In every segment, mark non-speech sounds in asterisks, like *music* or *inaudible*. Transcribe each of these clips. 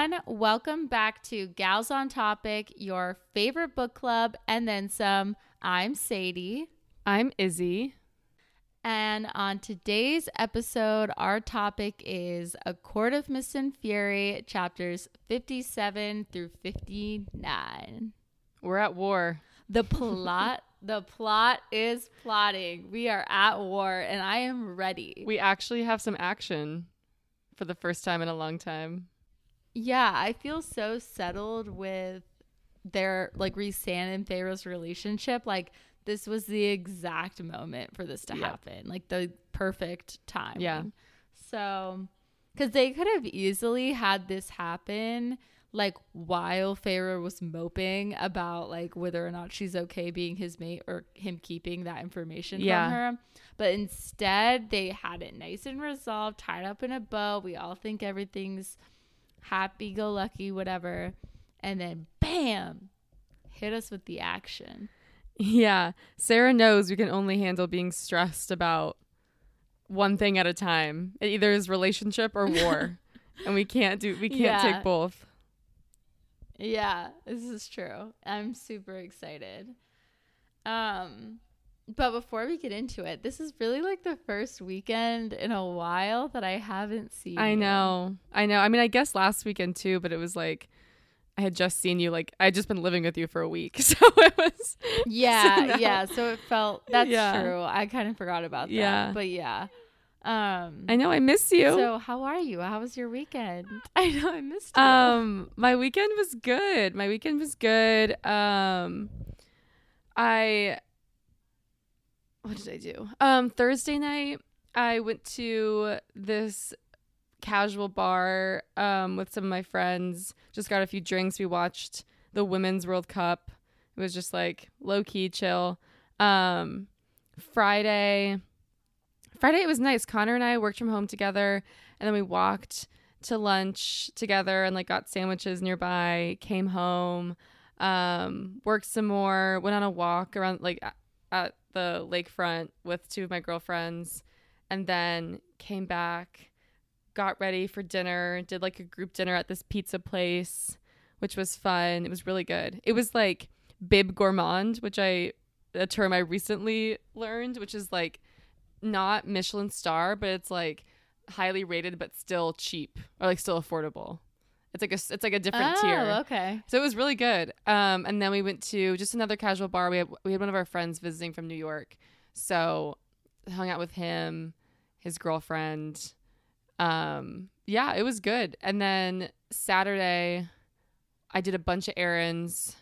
everyone. Welcome back to Gals on Topic, your favorite book club, and then some. I'm Sadie. I'm Izzie. And on today's episode, our topic is A Court of Mist and Fury, chapters 57 through 59. We're at war. The plot, *laughs* the plot is plotting. We are at war, and I am ready. We actually have some action for the first time in a long time. Yeah, I feel so settled with their like Rhysand and Feyre's relationship. Like this was the exact moment for this to Yeah. happen. Like the perfect time. Yeah. So cuz they could have easily had this happen like while Pharaoh was moping about like whether or not she's okay being his mate or him keeping that information Yeah. from her. But instead they had it nice and resolved, tied up in a bow. We all think everything's happy go lucky, whatever. And then bam, hit us with the action. Yeah. Sarah knows we can only handle being stressed about one thing at a time. It either is relationship or war. *laughs* and we can't do we can't Yeah. take both. Yeah, this is true. I'm super excited. Um but before we get into it, this is really like the first weekend in a while that I haven't seen. I know. I know. I mean, I guess last weekend too, but it was like I had just seen you like I had just been living with you for a week. *laughs* So it was Yeah, So now- yeah. So it felt that's Yeah. true. I kind of forgot about that. Yeah. But yeah. Um I know I miss you. So how are you? How was your weekend? *laughs* I know I missed you. Um, my weekend was good. My weekend was good. Um, I what did I do? Um, Thursday night I went to this casual bar um with some of my friends. Just got a few drinks. We watched the Women's World Cup. It was just like low key chill. Um, Friday Friday it was nice. Connor and I worked from home together and then we walked to lunch together and like got sandwiches nearby, came home, um, worked some more, went on a walk around like at the lakefront with two of my girlfriends, and then came back, got ready for dinner, did like a group dinner at this pizza place, which was fun. It was really good. It was like bib gourmand, which I a term I recently learned, which is like not Michelin star, but it's like highly rated but still cheap or like still affordable. It's like a it's like a different tier. oh, tier. okay. So it was really good. Um, and then we went to just another casual bar. We had we had one of our friends visiting from New York, so hung out with him, his girlfriend. Um, yeah, it was good. And then Saturday, I did a bunch of errands.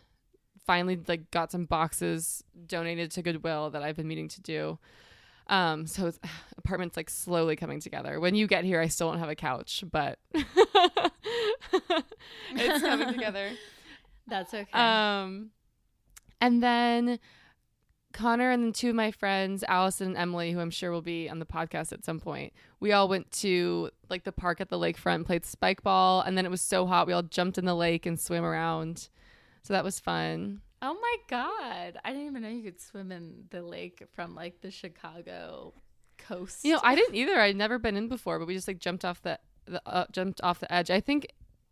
Finally, like got some boxes donated to Goodwill that I've been meaning to do. Um, so it's, *sighs* apartment's like slowly coming together. When you get here, I still don't have a couch, but *laughs* *laughs* it's coming together. *laughs* That's okay. Um, and then Connor and then two of my friends, Allison and Emily, who I'm sure will be on the podcast at some point. We all went to like the park at the lakefront, played spike ball, and then it was so hot we all jumped in the lake and swam around. So that was fun. oh my god. I didn't even know you could swim in the lake from like the Chicago coast. You know, I didn't *laughs* either. I'd never been in before, but we just like jumped off the, the uh, jumped off the edge. I think,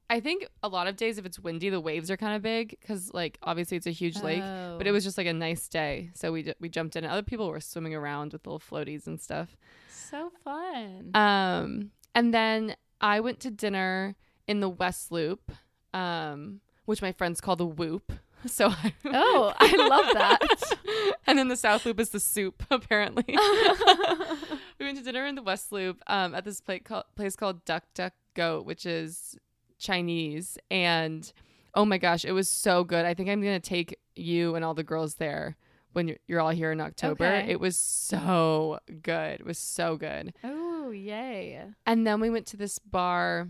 I think a lot of days if it's windy, the waves are kind of big because like obviously it's a huge lake. But it Oh. was just like a nice day, so we we jumped in. And other people were swimming around with little floaties and stuff. so fun. Um, and then I went to dinner in the West Loop, um, which my friends call the Whoop. *laughs* So I, oh, I love that. *laughs* and then the South Loop is the soup, *laughs* apparently. we went to dinner in the West Loop um, at this place called, place called Duck Duck Goat, which is Chinese. And oh my gosh, it was so good. I think I'm going to take you and all the girls there when you're, you're all here in October. Okay. It was so good. It was so good. oh, yay. And then we went to this bar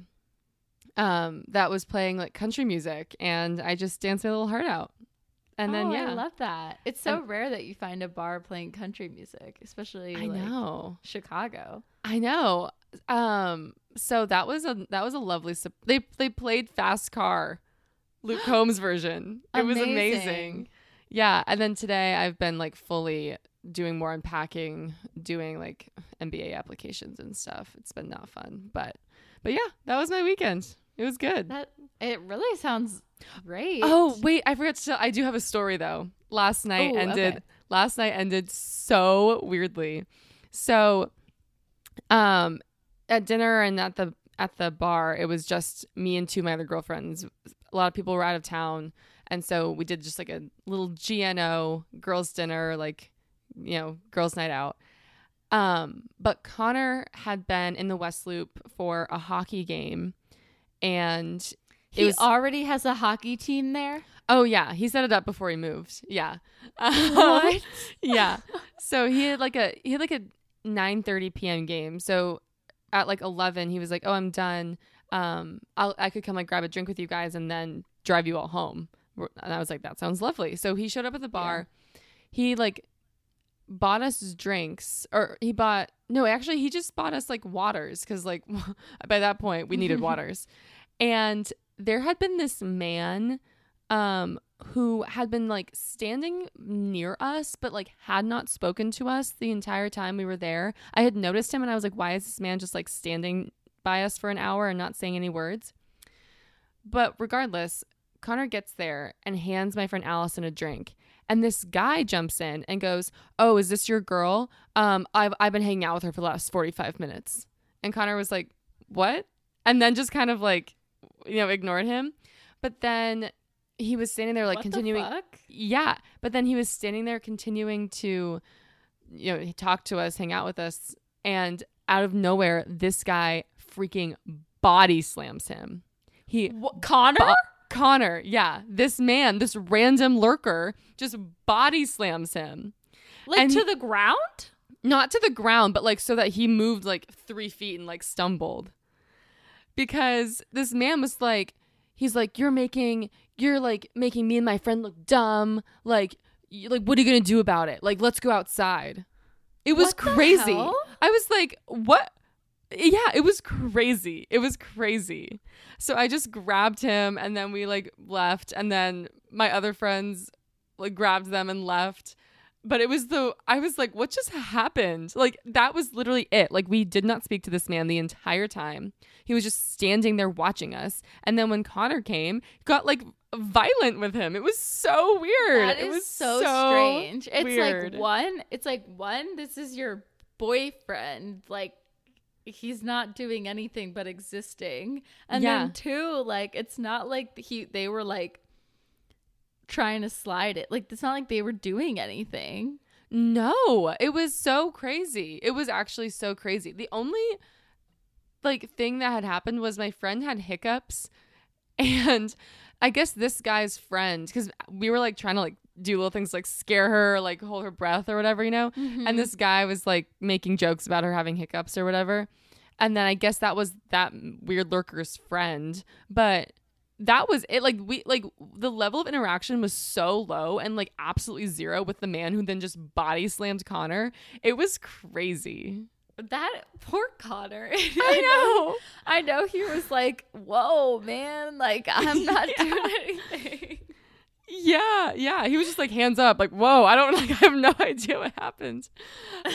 um, that was playing like country music, and I just danced my little heart out. And then Oh, yeah, I love that. It's so rare that you find a bar playing country music, especially I like know. Chicago. I know. Um, so that was a that was a lovely. sup- They they played Fast Car, Luke Combs version. It was amazing. Amazing. Yeah, and then today I've been like fully doing more unpacking, doing like MBA applications and stuff. It's been not fun, but but yeah, that was my weekend. It was good. That it really sounds great. Oh wait, I forgot to tell. I do have a story though. Last night Ooh, ended. okay. Last night ended so weirdly. So, um, at dinner and at the at the bar, it was just me and two of my other girlfriends. A lot of people were out of town, and so we did just like a little GNO girls' dinner, like you know, girls' night out. Um, but Connor had been in the West Loop for a hockey game, and he was- already has a hockey team there. Oh yeah, he set it up before he moved. Yeah. What? *laughs* yeah. So he had like a he had like a 9:30 p.m. game. So at like 11 he was like, "Oh, I'm done. Um I'll I could come like grab a drink with you guys and then drive you all home." And I was like, "That sounds lovely." So he showed up at the bar. He like bought us drinks or he bought no, actually he just bought us like waters cuz like *laughs* by that point we needed *laughs* waters. And there had been this man um who had been like standing near us but like had not spoken to us the entire time we were there. I had noticed him and I was like why is this man just like standing by us for an hour and not saying any words? But regardless, Connor gets there and hands my friend Allison a drink. And this guy jumps in and goes, "Oh, is this your girl? Um I've I've been hanging out with her for the last 45 minutes." And Connor was like, "What?" And then just kind of like you know, ignored him. But then he was standing there like What the continuing fuck? yeah but then he was standing there continuing to you know talk to us hang out with us and out of nowhere this guy freaking body slams him he What, Connor? bo- connor yeah this man this random lurker just body slams him like and to he- the ground? not to the ground, but like so that he moved like three feet and like stumbled. Because this man was like, he's like, you're making, you're like making me and my friend look dumb. Like, y- like what are you gonna do about it? Like, let's go outside. It was What crazy. I was like, what? Yeah, it was crazy. It was crazy. So I just grabbed him and then we like left and then my other friends like grabbed them and left. But it was the I was like, what just happened? Like that was literally it. Like we did not speak to this man the entire time. He was just standing there watching us. And then when Connor came, got like violent with him. It was so weird. That it is was so, strange. It's weird. like one, it's like one, this is your boyfriend. Like he's not doing anything but existing. And Yeah. then two, like it's not like he they were like trying to slide it. Like it's not like they were doing anything. No, it was so crazy. It was actually so crazy. The only like thing that had happened was my friend had hiccups *laughs* and I guess this guy's friend cuz we were like trying to like do little things like scare her, like hold her breath or whatever, you know? And mm-hmm. this guy was like making jokes about her having hiccups or whatever. And then I guess that was that weird lurker's friend, but that was it like we like the level of interaction was so low and like absolutely zero with the man who then just body slammed Connor. It was crazy. That poor Connor. *laughs* I know. I know he was like, "Whoa, man! Like I'm *laughs* not Yeah. doing anything." Yeah, yeah. He was just like hands up, like, whoa, I don't *laughs* like I have no idea what happened.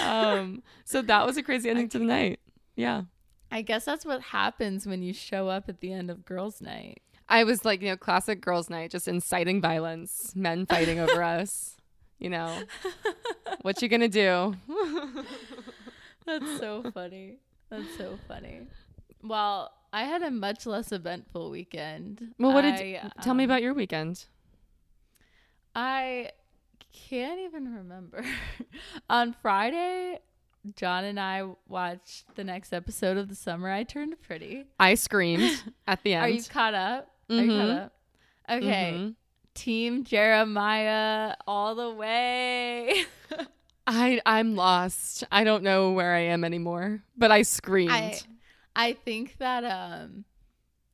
Um, so that was a crazy ending to the night. Yeah. I guess that's what happens when you show up at the end of girls' night. I was like, you know, classic girls' night, just inciting violence, men fighting over *laughs* us. You know, what you gonna do? That's so funny. That's so funny. Well, I had a much less eventful weekend. Well, what did I, tell me um, about your weekend? I can't even remember. *laughs* On Friday, John and I watched the next episode of The Summer I Turned Pretty. I screamed at the end. *laughs* Are you caught up? Are you caught Mhm. up? Okay. Mhm. Team Jeremiah all the way. *laughs* I I'm lost. I don't know where I am anymore. But I screamed. I I think that um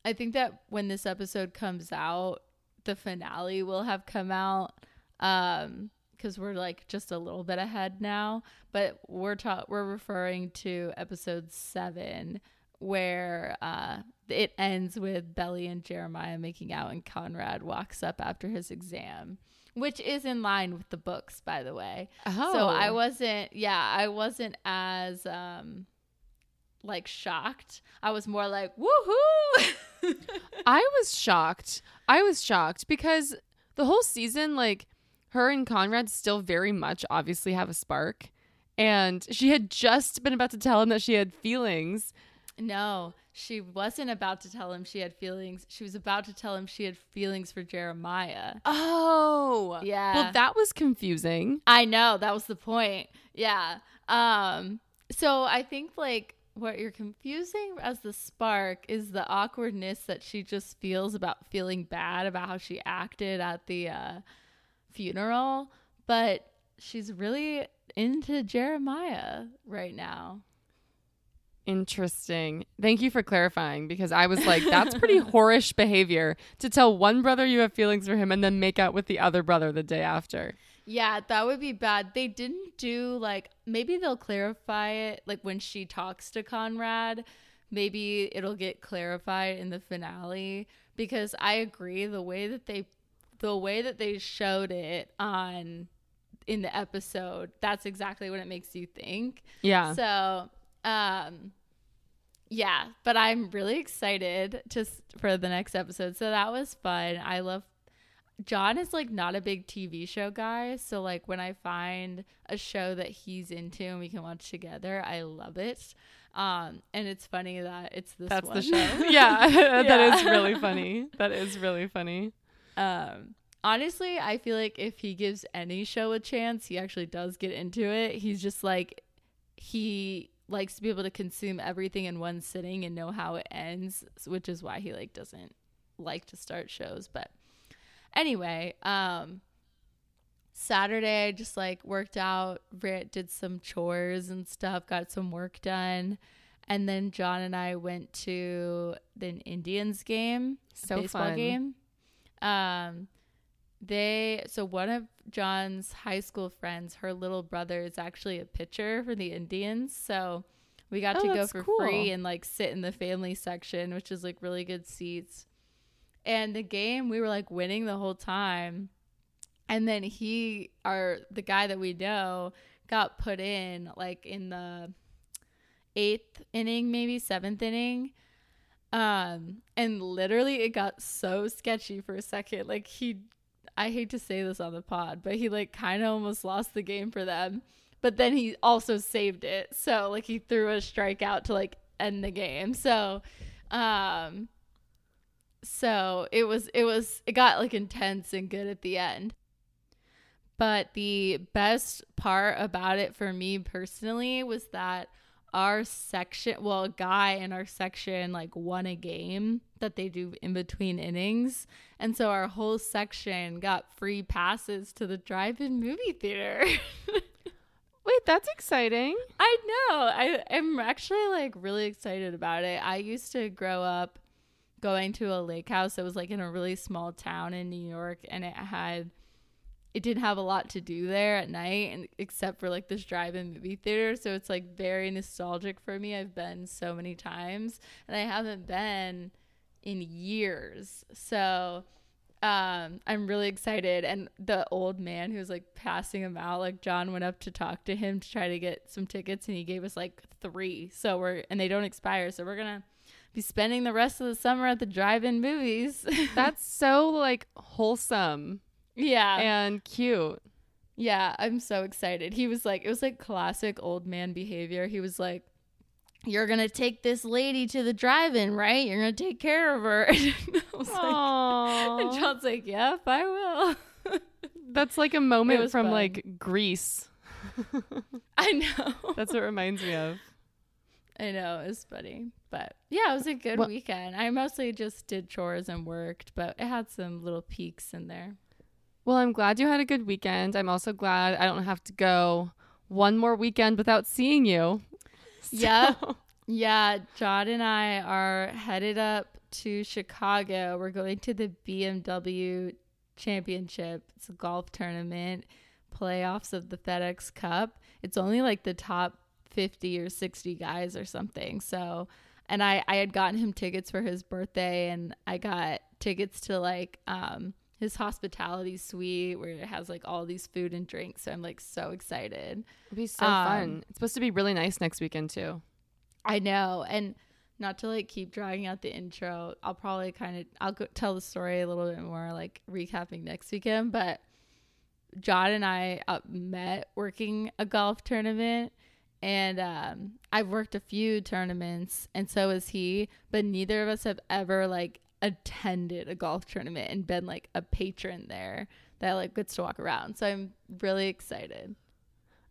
I think that when this episode comes out, the finale will have come out um cuz we're like just a little bit ahead now, but we're ta- we're referring to episode 7 where uh it ends with Belly and Jeremiah making out and Conrad walks up after his exam, which is in line with the books by the way. oh. So I wasn't, yeah, I wasn't as um like shocked. I was more like, woohoo! *laughs* I was shocked. I was shocked because the whole season, like, her and Conrad still very much obviously have a spark. And she had just been about to tell him that she had feelings. No, she wasn't about to tell him she had feelings. She was about to tell him she had feelings for Jeremiah. Oh. Yeah. Well, that was confusing. I know, that was the point. Yeah. Um so I think like what you're confusing as the spark is the awkwardness that she just feels about feeling bad about how she acted at the uh funeral, but she's really into Jeremiah right now. Interesting. Thank you for clarifying because I was like, that's pretty *laughs* whorish behavior to tell one brother you have feelings for him and then make out with the other brother the day after. Yeah, that would be bad. They didn't do like maybe they'll clarify it like when she talks to Conrad. Maybe it'll get clarified in the finale because I agree the way that they the way that they showed it on in the episode, that's exactly what it makes you think. Yeah. So, um yeah, but I'm really excited just for the next episode. So that was fun. I love John is like not a big TV show guy, so like when I find a show that he's into and we can watch together, I love it. Um, and it's funny that it's this. That's one. the show. *laughs* yeah, *laughs* that Yeah. is really funny. That is really funny. Um, honestly, I feel like if he gives any show a chance, he actually does get into it. He's just like he likes to be able to consume everything in one sitting and know how it ends, which is why he like doesn't like to start shows. But anyway, um Saturday I just like worked out, did some chores and stuff, got some work done. And then John and I went to the Indians game, So baseball fun. game. Um they so one of John's high school friends, her little brother is actually a pitcher for the Indians. So we got Oh, to go for cool. free and like sit in the family section, which is like really good seats. And the game we were like winning the whole time. And then he our the guy that we know got put in like in the eighth inning, maybe seventh inning. Um, and literally it got so sketchy for a second. Like he I hate to say this on the pod, but he like kind of almost lost the game for them. But then he also saved it. So like he threw a strikeout to like end the game. So um so it was it was it got like intense and good at the end. But the best part about it for me personally was that our section, well, a guy in our section like won a game that they do in between innings. And so our whole section got free passes to the drive in movie theater. *laughs* Wait, that's exciting. I know. I am actually like really excited about it. I used to grow up going to a lake house that was like in a really small town in New York and it had it didn't have a lot to do there at night and except for like this drive-in movie theater so it's like very nostalgic for me. I've been so many times and i haven't been in years. So um i'm really excited and the old man who was like passing him out like john went up to talk to him to try to get some tickets and he gave us like three. So we're and they don't expire so we're gonna be spending the rest of the summer at the drive-in movies. *laughs* That's so like wholesome yeah and cute. Yeah, I'm so excited. He was like, it was like classic old man behavior. He was like, You're going to take this lady to the drive in, right? You're going to take care of her. *laughs* And I was like, and John's like, Yep, I will. *laughs* That's like a moment from fun. like Grease. *laughs* I know. That's what it reminds me of. I know. It was funny. But yeah, it was a good Well- weekend. I mostly just did chores and worked, but it had some little peaks in there. Well, I'm glad you had a good weekend. I'm also glad I don't have to go one more weekend without seeing you. *laughs* So- Yeah, John and I are headed up to Chicago. We're going to the BMW Championship. It's a golf tournament, playoffs of the FedEx Cup. It's only like the top 50 or 60 guys or something. So, and I I had gotten him tickets for his birthday and I got tickets to like um his hospitality suite where it has like all these food and drinks. So I'm like so excited. It'd be so Um, fun. It's supposed to be really nice next weekend too. I know. And not to like keep dragging out the intro, I'll probably kind of I'll go tell the story a little bit more, like recapping next weekend. But John and I uh, met working a golf tournament, and um, I've worked a few tournaments, and so has he. But neither of us have ever like attended a golf tournament and been like a patron there that like gets to walk around. So I'm really excited.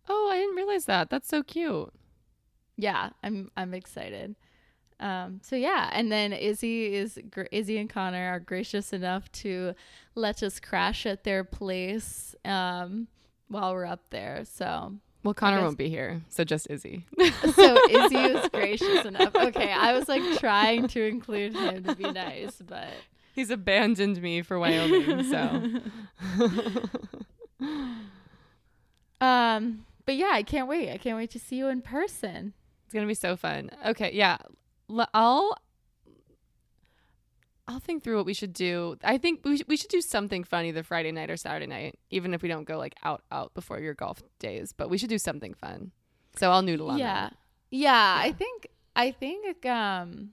Oh, I didn't realize that. That's so cute. Yeah, I'm I'm excited. Um, so yeah, and then Izzie is Izzie and Connor are gracious enough to let us crash at their place um, while we're up there. So well, Connor won't be here, so just Izzie. *laughs* so Izzie was *laughs* gracious enough. Okay, I was like trying to include him to be nice, but he's abandoned me for Wyoming. So, *laughs* um, but yeah, I can't wait. I can't wait to see you in person. It's gonna be so fun. Okay, yeah, I'll I'll think through what we should do. I think we, sh- we should do something funny the Friday night or Saturday night, even if we don't go like out out before your golf days. But we should do something fun. So I'll noodle on yeah. that. Yeah, yeah. I think I think um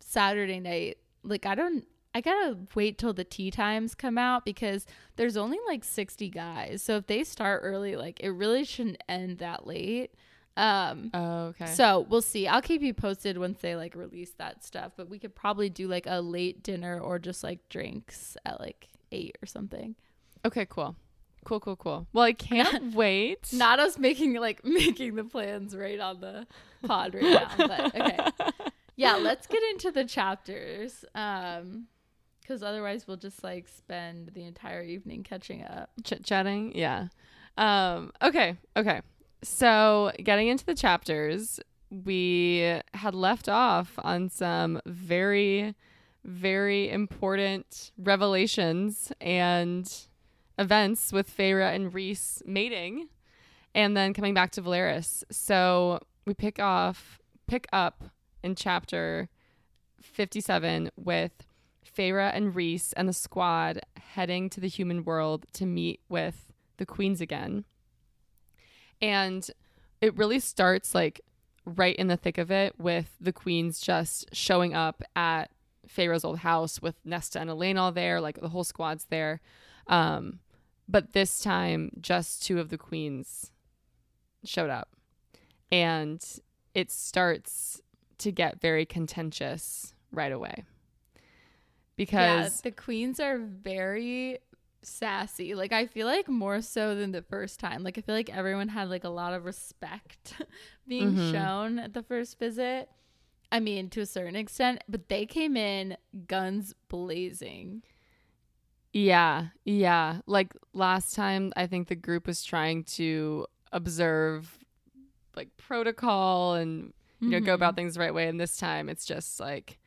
Saturday night. Like I don't. I gotta wait till the tee times come out because there's only like 60 guys. So if they start early, like it really shouldn't end that late. Um, oh, okay. So we'll see. I'll keep you posted once they like release that stuff. But we could probably do like a late dinner or just like drinks at like eight or something. Okay, cool. Cool, cool, cool. Well, I can't *laughs* wait. Not us making like *laughs* making the plans right on the pod right now. But *laughs* okay. Yeah, let's get into the chapters. Um because otherwise we'll just like spend the entire evening catching up. Chit chatting. Yeah. Um, okay. Okay. So, getting into the chapters, we had left off on some very, very important revelations and events with Feyre and Rhys mating and then coming back to Velaris. So, we pick off, pick up in chapter 57 with Feyre and Rhys and the squad heading to the human world to meet with the queens again. And it really starts like right in the thick of it with the queens just showing up at Feyre's old house with Nesta and Elain all there, like the whole squad's there. Um, but this time, just two of the queens showed up. And it starts to get very contentious right away. Because yeah, the queens are very sassy. Like I feel like more so than the first time. Like I feel like everyone had like a lot of respect *laughs* being mm-hmm. shown at the first visit. I mean, to a certain extent, but they came in guns blazing. Yeah, yeah. Like last time, I think the group was trying to observe like protocol and you know mm-hmm. go about mm-hmm. things the right way, and this time it's just like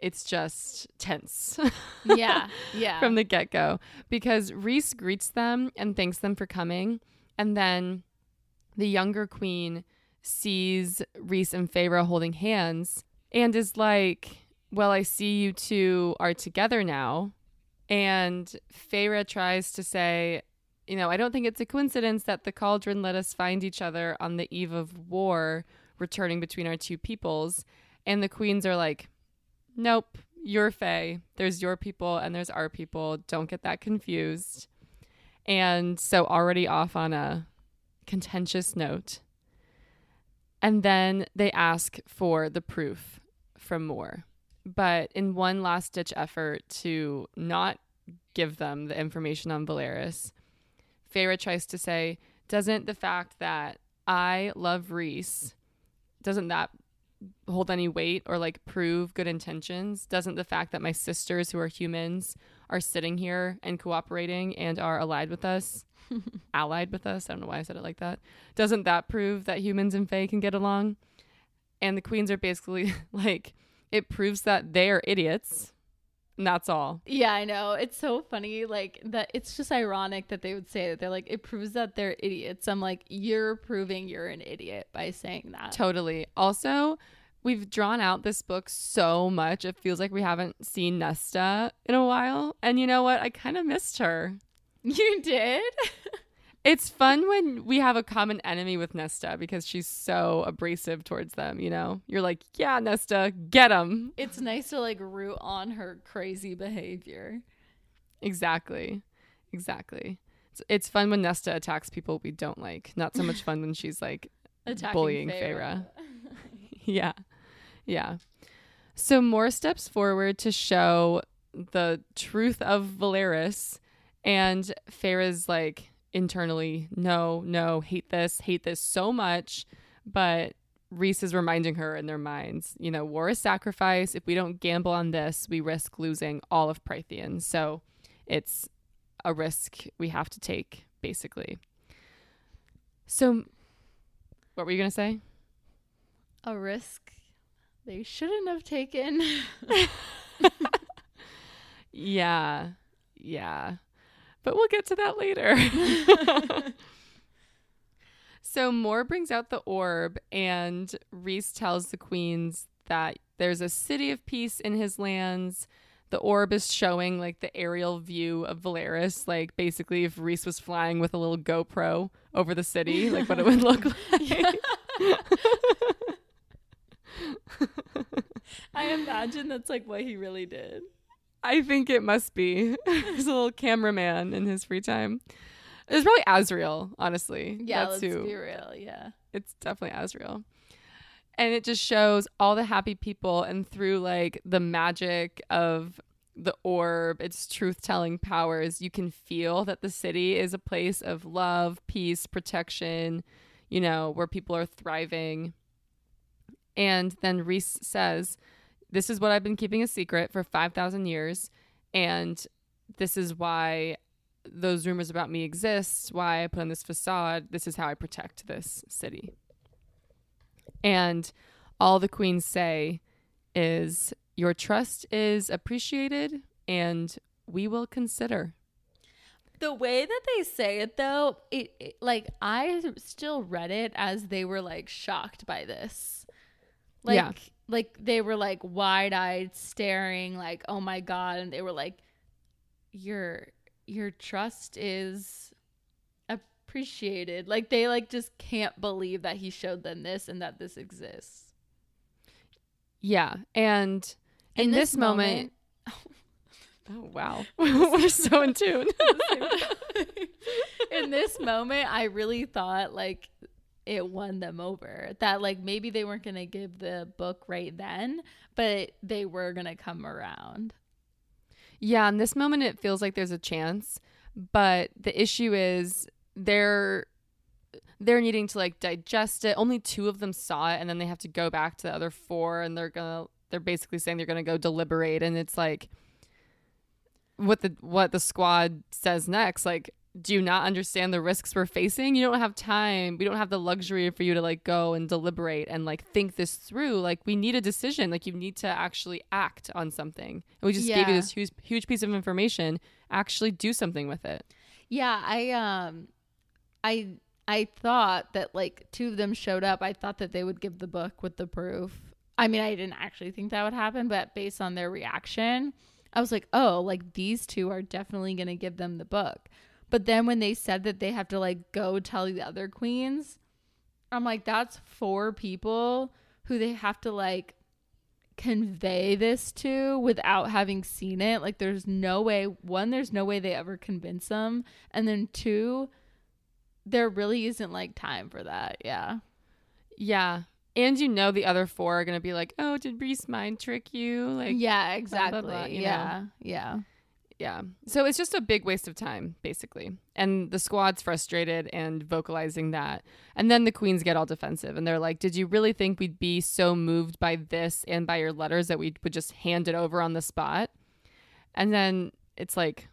it's just tense. yeah, *laughs* yeah. From the get go. Because Rhys greets them and thanks them for coming. And then the younger queen sees Rhys and Feyre holding hands and is like, Well, I see you two are together now. And Feyre tries to say, You know, I don't think it's a coincidence that the cauldron let us find each other on the eve of war returning between our two peoples. And the queens are like, nope, you're Fae. There's your people and there's our people. Don't get that confused. And so already off on a contentious note. And then they ask for the proof from Mor. But in one last ditch effort to not give them the information on Velaris, Feyre tries to say, doesn't the fact that I love Rhys, doesn't that hold any weight or like prove good intentions? Doesn't the fact that my sisters who are humans are sitting here and cooperating and are allied with us, *laughs* allied with us, I don't know why I said it like that. Doesn't that prove that humans and Fae can get along? And the queens are basically *laughs* like it proves that they are idiots. And that's all. Yeah, I know. It's so funny. Like that it's just ironic that they would say that they're like, it proves that they're idiots. I'm like, you're proving you're an idiot by saying that. Totally. Also, we've drawn out this book so much. It feels like we haven't seen Nesta in a while. And you know what? I kind of missed her. *laughs* You did? *laughs* It's fun when we have a common enemy with Nesta because she's so abrasive towards them, you know? You're like, yeah, Nesta, get him. It's nice to like root on her crazy behavior. Exactly. Exactly. It's, it's fun when Nesta attacks people we don't like. Not so much fun when she's like *laughs* Attacking bullying Feyre. yeah. Yeah. So more steps forward to show the truth of Velaris and Feyre's like internally, no, no, hate this, hate this so much. But Rhys is reminding her in their minds, you know, war is sacrifice. If we don't gamble on this, we risk losing all of Prythian. So it's a risk we have to take, basically. So, what were you going to say? A risk they shouldn't have taken. yeah. Yeah. But we'll get to that later. *laughs* so Mor brings out the orb and Rhys tells the queens that there's a city of peace in his lands. The orb is showing like the aerial view of Velaris, like basically if Rhys was flying with a little GoPro over the city, like what it would look *laughs* like. *laughs* I imagine that's like what he really did. I think it must be. *laughs* He's a little cameraman in his free time. It's probably Azriel, honestly. Yeah, That's let's who. be real. Yeah. It's definitely Azriel. And it just shows all the happy people and through like the magic of the orb, its truth telling powers, you can feel that the city is a place of love, peace, protection, you know, where people are thriving. And then Rhys says, this is what I've been keeping a secret for 5,000 years. And this is why those rumors about me exist, why I put on this facade. This is how I protect this city. And all the queens say is, Your trust is appreciated and we will consider. The way that they say it, though, it, it like I still read it as they were like shocked by this. Like, yeah. Like they were like wide-eyed staring like oh my god and they were like your your trust is appreciated. Like they like just can't believe that he showed them this and that this exists. Yeah and in, in this, this, moment, moment *laughs* oh wow. *laughs* *laughs* We're so in tune. In this moment i really thought like it won them over. That like maybe they weren't going to give the book right then, but they were going to come around. Yeah, in this moment it feels like there's a chance, but the issue is they're they're needing to like digest it. Only two of them saw it and then they have to go back to the other four and they're going to they're basically saying they're going to go deliberate and it's like what the what the squad says next like do you not understand the risks we're facing? You don't have time. We don't have the luxury for you to like go and deliberate and like think this through. Like we need a decision. Like you need to actually act on something. And we just yeah. gave you this huge huge piece of information. Actually do something with it. Yeah, I um I I thought that like two of them showed up. I thought that they would give the book with the proof. I mean, I didn't actually think that would happen, but based on their reaction, I was like, "Oh, like these two are definitely going to give them the book." But then when they said that they have to like go tell the other queens, I'm like, that's four people who they have to like convey this to without having seen it. Like, there's no way, one, there's no way they ever convince them. And then two, there really isn't like time for that. Yeah. Yeah. And you know the other four are gonna be like, "Oh, did Rhys mind trick you?" Like, yeah, exactly. Blah, blah, blah, yeah, know? yeah. Yeah. So it's just a big waste of time, basically. And the squad's frustrated and vocalizing that. And then the queens get all defensive and they're like, Did you really think we'd be so moved by this and by your letters that we would just hand it over on the spot? And then it's like,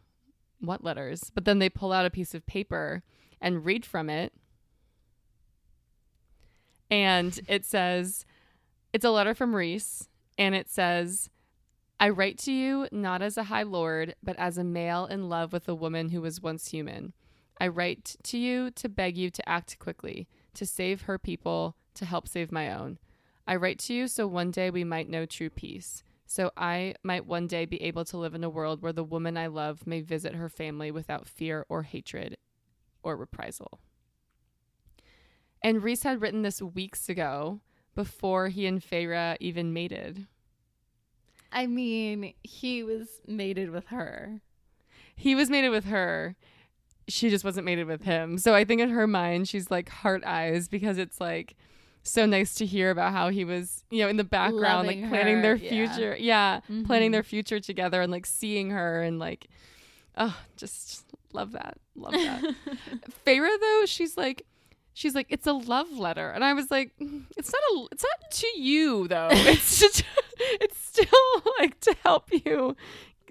What letters? But then they pull out a piece of paper and read from it. And it says, It's a letter from Reese. And it says, I write to you not as a high lord, but as a male in love with a woman who was once human. I write to you to beg you to act quickly, to save her people, to help save my own. I write to you so one day we might know true peace, so I might one day be able to live in a world where the woman I love may visit her family without fear or hatred. or reprisal. And Rhys had written this weeks ago before he and Feyre even mated. I mean, he was mated with her. He was mated with her. She just wasn't mated with him. So I think in her mind, she's like heart eyes because it's like so nice to hear about how he was, you know, in the background, Loving like planning her, their future. Yeah. Planning Mhm. their future together and like seeing her and like, oh, just love that. Love that. *laughs* Feyre though, she's like, she's like, it's a love letter, and I was like, "Mm, it's not a, it's not to you though. *laughs* It's just, *laughs* it's still like to help you,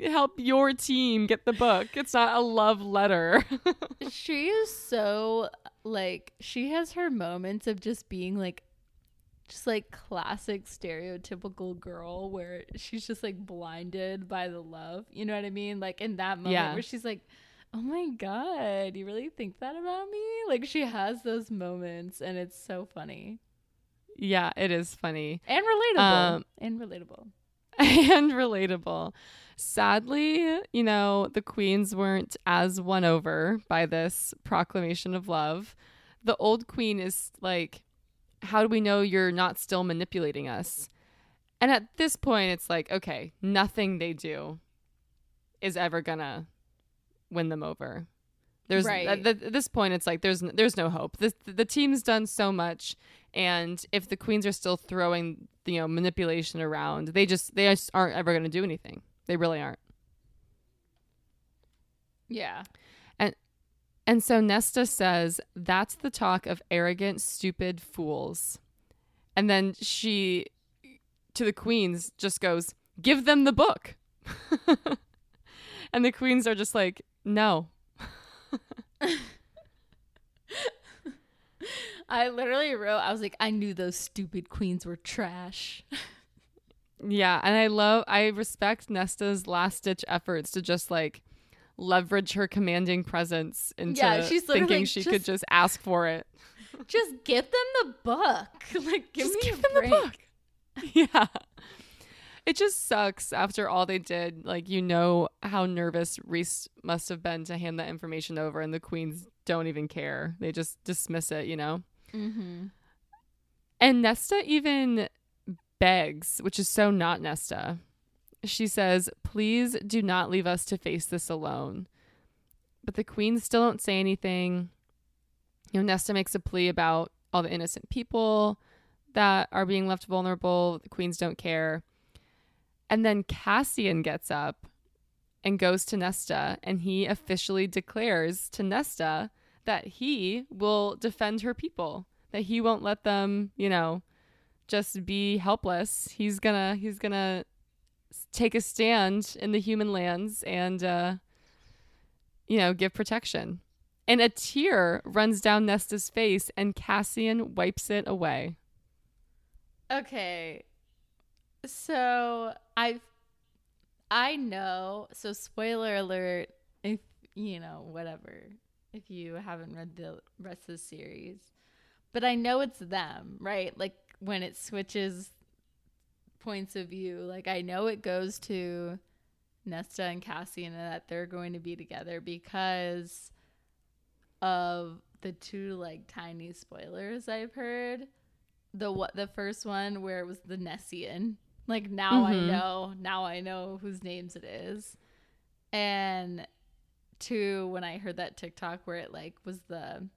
help your team get the book. It's not a love letter. *laughs* she is so like she has her moments of just being like just like classic stereotypical girl where she's just like blinded by the love. You know what I mean? Like in that moment Yeah. where she's like, "Oh my god, you really think that about me?" Like she has those moments and it's so funny yeah, it is funny and relatable. Um, and relatable. *laughs* and relatable. Sadly, you know, the queens weren't as won over by this proclamation of love. The old queen is like, How do we know you're not still manipulating us? And at this point, it's like, okay, nothing they do is ever gonna win them over. There's Right. at, th- at this point, it's like there's there's no hope. This, the team's done so much, and if the queens are still throwing you know manipulation around, they just they just aren't ever gonna do anything. They really aren't. Yeah. And And so Nesta says, That's the talk of arrogant, stupid fools. And then she, to the queens, just goes, Give them the book. *laughs* and the queens are just like, No. *laughs* I literally wrote I was like I knew those stupid queens were trash. Yeah. And I love, I respect Nesta's last ditch efforts to just like leverage her commanding presence into Yeah, she's literally thinking she could just- just ask for it. Just give them the book. *laughs* Like give Just me give a them break. the book. *laughs* yeah. It just sucks after all they did. Like, you know how nervous Rhys must have been to hand that information over, and the queens don't even care. They just dismiss it, you know? Mm-hmm. And Nesta even begs, which is so not Nesta. She says, Please do not leave us to face this alone. But the queens still don't say anything. You know, Nesta makes a plea about all the innocent people that are being left vulnerable. The queens don't care. And then Cassian gets up and goes to Nesta, and he officially declares to Nesta that he will defend her people, that he won't let them, you know, just be helpless. He's gonna he's gonna take a stand in the human lands and uh you know, give protection. And a tear runs down Nesta's face and Cassian wipes it away. Okay. So I I know, so spoiler alert if you know, whatever, if you haven't read the rest of the series. But I know it's them, right? Like when it switches points of view, like I know it goes to Nesta and Cassian and that they're going to be together because of the two like tiny spoilers I've heard the what the first one where it was the Nessian. Like now I Mhm. know, now I know whose names it is. And two, when I heard that TikTok where it like was the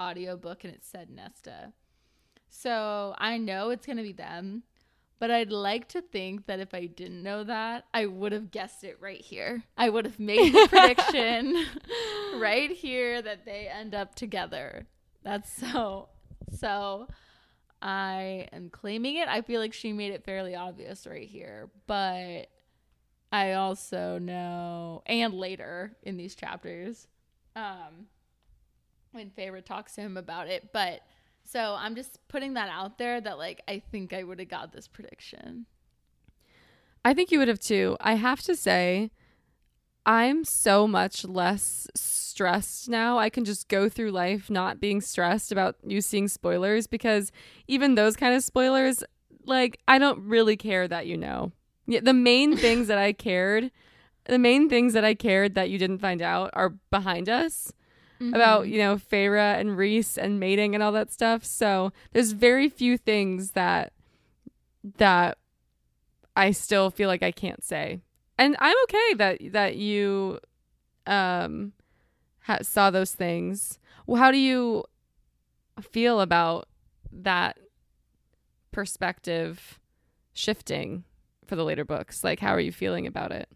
audiobook and it said Nesta. So I know it's gonna be them. But I'd like to think that if I didn't know that, I would have guessed it right here. I would have made the prediction *laughs* right here that they end up together. That's so so I am claiming it. I feel like she made it fairly obvious right here, but I also know and later in these chapters um when Feyre talks to him about it, but so I'm just putting that out there that like I think I would have got this prediction. I think you would have too. I have to say, I'm so much less stressed now. I can just go through life not being stressed about you seeing spoilers because even those kind of spoilers, like, I don't really care that you know. Yeah, the main *laughs* things that I cared, the main things that I cared that you didn't find out are behind us. about Mhm. you know Feyre and Rhys and mating and all that stuff. So there's very few things that that I still feel like I can't say, and I'm okay that that you um ha- saw those things. Well, how do you feel about that perspective shifting for the later books? Like, how are you feeling about it?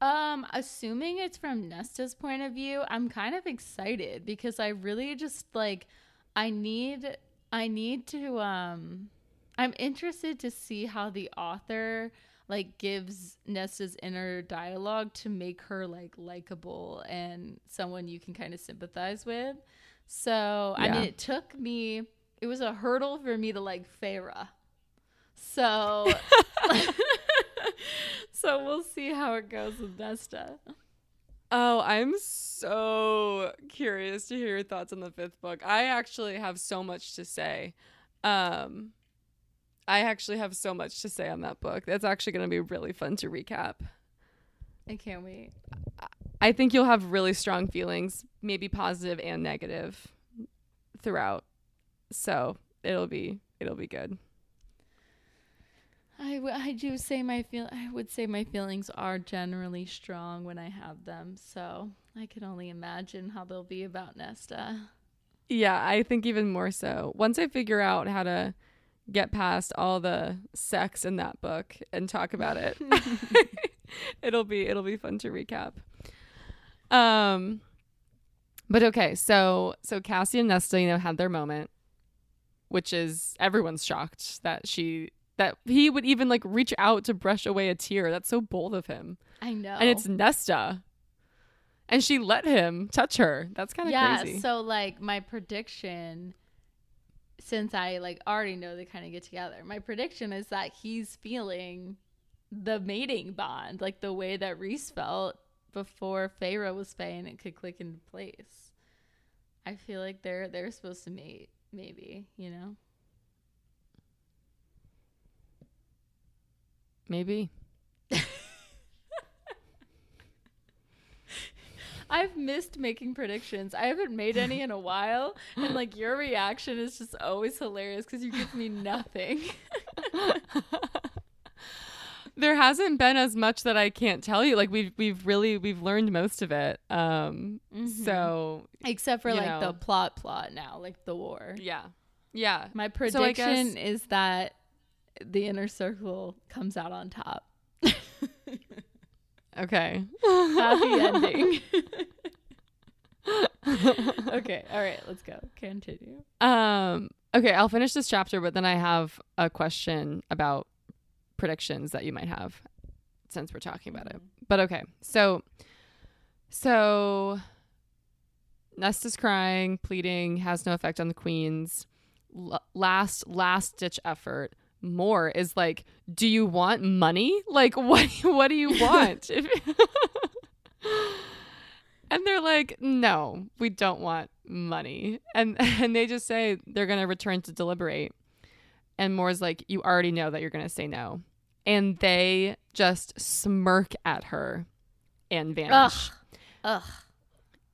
Um, assuming it's from Nesta's point of view, I'm kind of excited because I really just like I need I need to um I'm interested to see how the author like gives Nesta's inner dialogue to make her like likable and someone you can kind of sympathize with. So, I mean, it took me it was a hurdle for me to like Feyre. So *laughs* So we'll see how it goes with Nesta. Oh, I'm so curious to hear your thoughts on the fifth book. I actually have so much to say. Um, I actually have so much to say on that book. That's actually going to be really fun to recap. I can't wait. I think you'll have really strong feelings, maybe positive and negative, throughout. So it'll be it'll be good. I, w- I do say my feel I would say my feelings are generally strong when I have them. So I can only imagine how they'll be about Nesta. Yeah, I think even more so. Once I figure out how to get past all the sex in that book and talk about it, *laughs* *laughs* it'll be it'll be fun to recap. Um but okay, so so Cassie and Nesta, you know, had their moment, which is everyone's shocked that she that he would even like reach out to brush away a tear. That's so bold of him. I know. And it's Nesta. And she let him touch her. That's kind of yeah, crazy. so like my prediction since I like already know they kind of get together. My prediction is that he's feeling the mating bond, like the way that Rhys felt before Feyre was Fae and it could click into place. I feel like they're they're supposed to mate, maybe, you know? Maybe. *laughs* I've missed making predictions. I haven't made any in a while, and like your reaction is just always hilarious because you give me *laughs* nothing. *laughs* there hasn't been as much that I can't tell you. Like we've we've really we've learned most of it. Um Mhm. so Except for like know. the plot plot now, like the war. yeah. Yeah. My So guess- prediction is that the inner circle comes out on top. Okay. Happy ending. *laughs* okay, all right, let's go. Continue. Um okay, I'll finish this chapter, but then I have a question about predictions that you might have since we're talking about it. But okay. So so Nesta's crying, pleading, has no effect on the queens. L- last last ditch effort. Mor is like, do you want money? Like *laughs* what what do you want? *laughs* And they're like, "No, we don't want money." And *laughs* and they just say they're going to return to deliberate. And Mor's like, "You already know that you're going to say no." And they just smirk at her and vanish. Ugh. Ugh.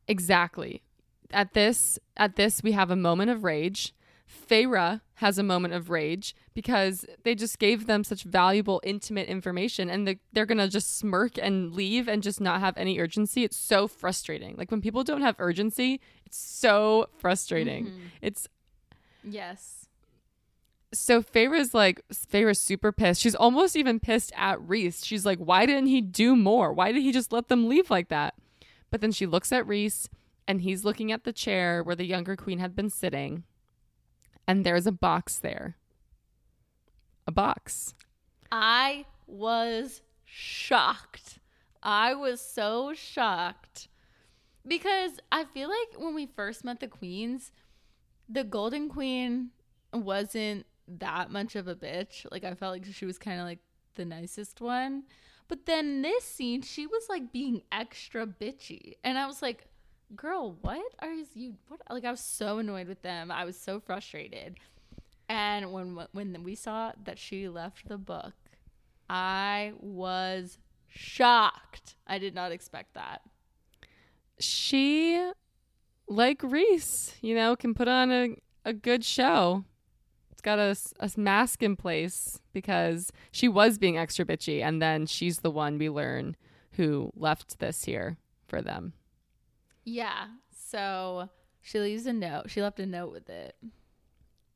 Exactly. At this at this we have a moment of rage. Feyre has a moment of rage because they just gave them such valuable intimate information and the, they're going to just smirk and leave and just not have any urgency. It's so frustrating. Like when people don't have urgency, it's so frustrating. Mhm. It's Yes. so Feyre's like Feyre's super pissed. She's almost even pissed at Rhys. She's like, why didn't he do more? Why did he just let them leave like that? But then she looks at Rhys and he's looking at the chair where the younger queen had been sitting. And there's a box there. Box. I was shocked. I was so shocked because I feel like when we first met the queens, the Golden Queen wasn't that much of a bitch. Like I felt like she was kind of like the nicest one. But then this scene, she was like being extra bitchy. And I was like, girl, what are you what like I was so annoyed with them. I was so frustrated. And when when we saw that she left the book, I was shocked. I did not expect that. She like Rhys, you know, can put on a, a good show. It's got a, a mask in place because she was being extra bitchy, and then she's the one we learn who left this here for them. Yeah. So she leaves a note. She left a note with it.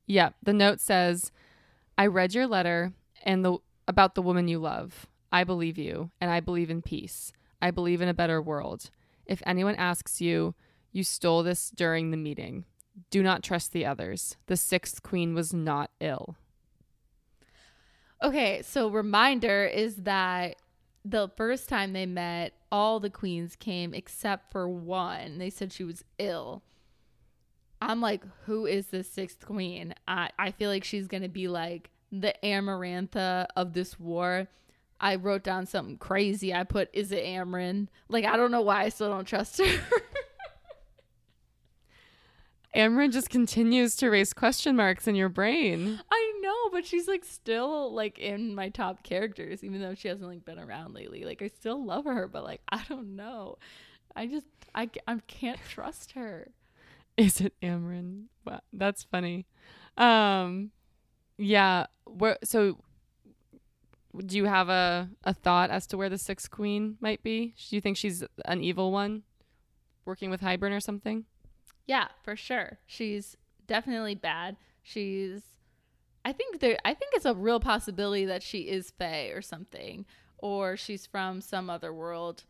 Yeah. The note says, I read your letter and the about the woman you love. I believe you, and I believe in peace. I believe in a better world. If anyone asks you, you stole this during the meeting. Do not trust the others. The sixth queen was not ill. Okay, so reminder is that the first time they met, all the queens came except for one. They said she was ill. I'm like, who is the sixth queen? I, I feel like she's going to be like the Amarantha of this war. I wrote down something crazy. I put, is it Amren? Like, I don't know why I still don't trust her. *laughs* Amren just continues to raise question marks in your brain. I know, but she's like still like in my top characters, even though she hasn't like been around lately. Like, I still love her, but like, I don't know. I just, I, I can't trust her. *laughs* Is it Amren? Wow, that's funny. Um, yeah. Where so do you have a, a thought as to where the sixth queen might be? Do you think she's an evil one working with Hybern or something? Yeah, for sure. She's definitely bad. She's I think there I think it's a real possibility that she is Fae or something or she's from some other world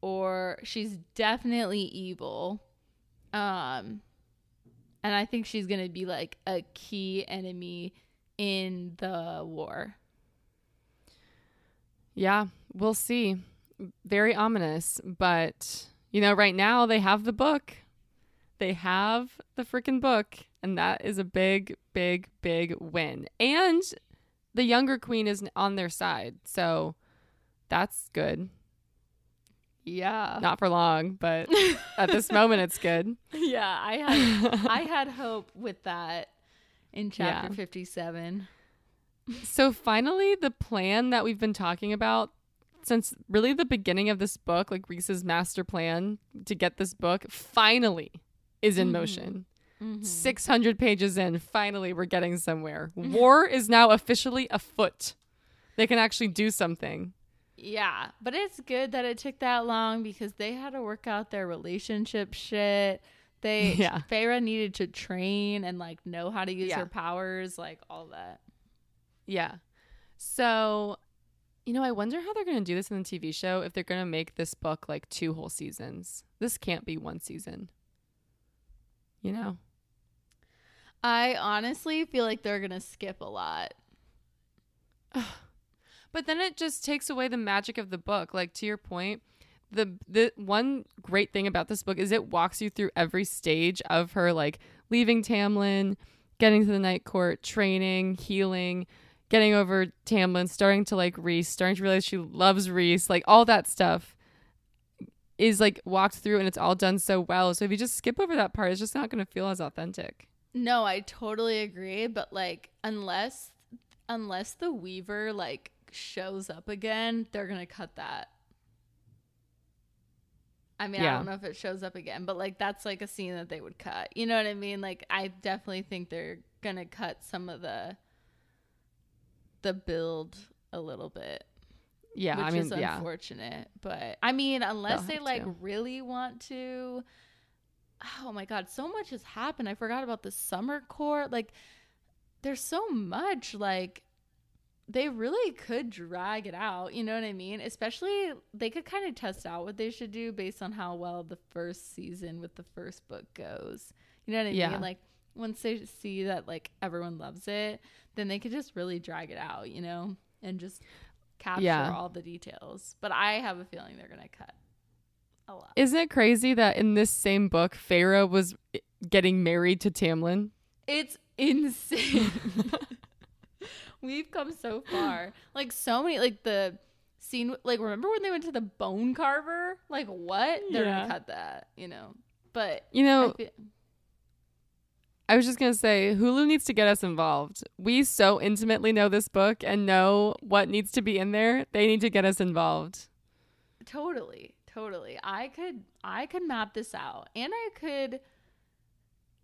or she's definitely evil. Um and I think she's going to be like a key enemy in the war. Yeah, we'll see. Very ominous, but you know, right now they have the book. They have the freaking book, and that is a big, big, big win. And the younger queen is on their side, so that's good. Yeah. Not for long, but *laughs* at this moment it's good. Yeah, I had I had hope with that in *laughs* chapter yeah. 57. So finally the plan that we've been talking about since really the beginning of this book, like Rhys's master plan to get this book finally is in mm-hmm. motion. Mm-hmm. 600 pages in, finally we're getting somewhere. War is now officially afoot. They can actually do something. Yeah, but it's good that it took that long because they had to work out their relationship shit. They *laughs* yeah. Feyre needed to train and like know how to use yeah. her powers, like all that. Yeah. So, you know, I wonder how they're going to do this in the TV show if they're going to make this book like two whole seasons. This can't be one season. You know. I honestly feel like they're going to skip a lot. *sighs* But then it just takes away the magic of the book. Like to your point, the the one great thing about this book is it walks you through every stage of her like leaving Tamlin, getting to the night court, training, healing, getting over Tamlin, starting to like Rhys, starting to realize she loves Rhys, like all that stuff is like walked through and it's all done so well. So if you just skip over that part, it's just not going to feel as authentic. No, I totally agree, but like unless unless the weaver like shows up again, they're gonna cut that. I mean, yeah. I don't know if it shows up again, but like that's like a scene that they would cut. You know what I mean? Like I definitely think they're gonna cut some of the the build a little bit. Yeah, which I mean, is yeah. unfortunate. But I mean, unless they like to. really want to. Oh my god, so much has happened. I forgot about the summer court. Like, there's so much. Like, they really could drag it out. You know what I mean? Especially they could kind of test out what they should do based on how well the first season with the first book goes. You know what I yeah. mean? Like once they see that like everyone loves it, then they could just really drag it out, you know, and just capture yeah. all the details. But I have a feeling they're gonna cut a lot. Isn't it crazy that in this same book, Feyre was eh, getting married to Tamlin? It's insane. *laughs* *laughs* *laughs* We've come so far. Like so many like the scene like remember when they went to the bone carver? Like what? They're yeah. gonna cut that, you know. But you know I, feel- I was just gonna say Hulu needs to get us involved. We so intimately know this book and know what needs to be in there. They need to get us involved. Totally. Totally. I could I could map this out and I could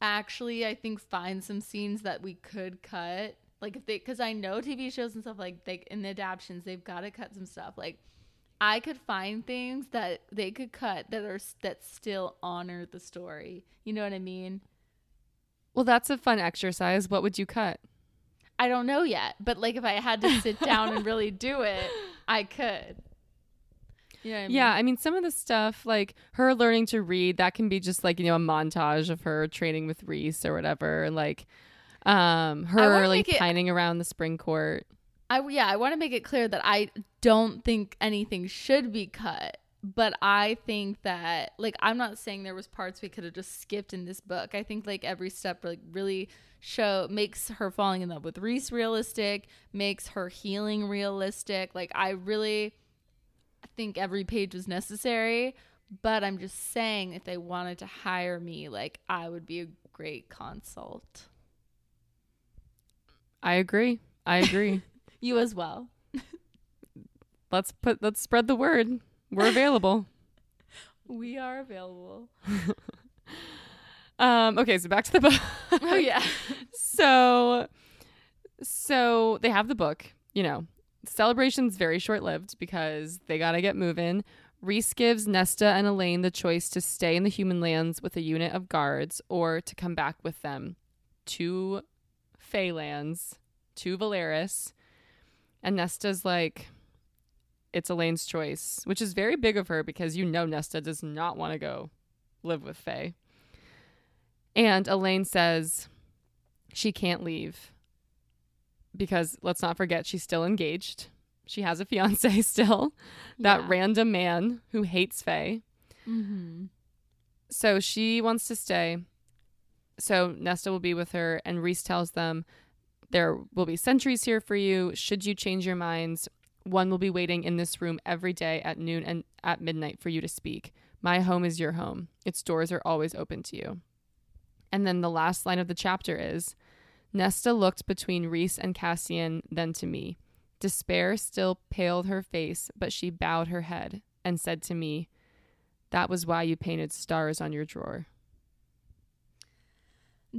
actually I think find some scenes that we could cut. Like if they cuz I know TV shows and stuff like they in the adaptations they've got to cut some stuff. Like I could find things that they could cut that are that still honor the story. You know what I mean? Well, that's a fun exercise. What would you cut? I don't know yet, but like if I had to sit down and really do it, *laughs* I could. You know I mean? Yeah, I mean, some of the stuff, like her learning to read, that can be just like, you know, a montage of her training with Rhys or whatever. and, Like, um, her like it- pining around the spring court. I yeah, I want to make it clear that I don't think anything should be cut, but I think that like I'm not saying there was parts we could have just skipped in this book. I think like every step like really show makes her falling in love with Rhys realistic, makes her healing realistic. Like I really think every page was necessary, but I'm just saying if they wanted to hire me, like I would be a great consult. I agree. I agree. *laughs* You as well. let's put, let's spread the word. We're available. *laughs* We are available. *laughs* um, okay, so back to the book. Oh yeah. so so they have the book you know celebration's very short-lived because they gotta get moving Rhys gives nesta and Elain the choice to stay in the human lands with a unit of guards or to come back with them to Feylands, to Velaris. And Nesta's like, it's Elain's choice, which is very big of her because you know Nesta does not want to go live with Fae. And Elaine says she can't leave because let's not forget she's still engaged. She has a fiance *laughs* still, that Yeah. random man who hates Fae. Mm-hmm. So she wants to stay. So Nesta will be with her, and Rhys tells them there will be sentries here for you. Should you change your minds, one will be waiting in this room every day at noon and at midnight for you to speak. My home is your home. Its doors are always open to you. And then the last line of the chapter is Nesta looked between Rhys and Cassian, then to me. Despair still paled her face, but she bowed her head and said to me, That was why you painted stars on your drawer.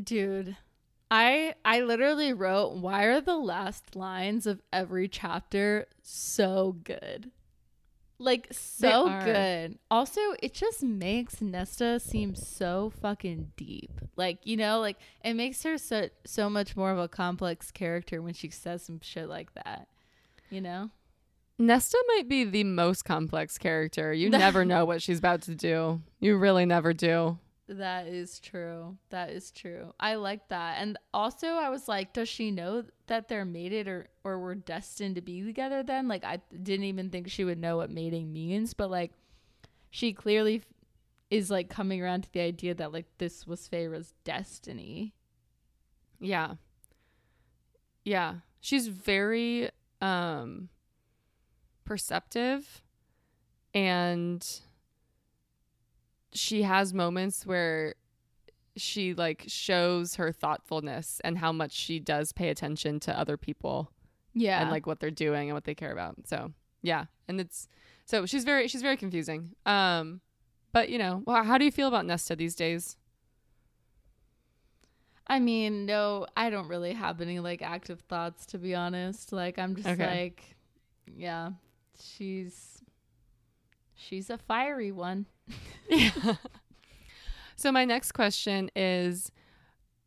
Dude, I I literally wrote why are the last lines of every chapter so good? Like so good. Also, it just makes Nesta seem so fucking deep. Like, you know, like it makes her so so much more of a complex character when she says some shit like that. You know? Nesta might be the most complex character. You *laughs* never know what she's about to do. You really never do. That is true. That is true. I like that. And also I was like, does she know that they're mated or or were destined to be together then? Like I didn't even think she would know what mating means, but like she clearly is like coming around to the idea that like this was Feyre's destiny. Yeah. Yeah. She's very um perceptive and she has moments where she like shows her thoughtfulness and how much she does pay attention to other people Yeah. and like what they're doing and what they care about. So, yeah. And it's so she's very she's very confusing. Um but you know, well, how do you feel about Nesta these days? I mean, no, I don't really have any like active thoughts to be honest. Like I'm just Okay. like yeah, she's she's a fiery one. *laughs* So my next question is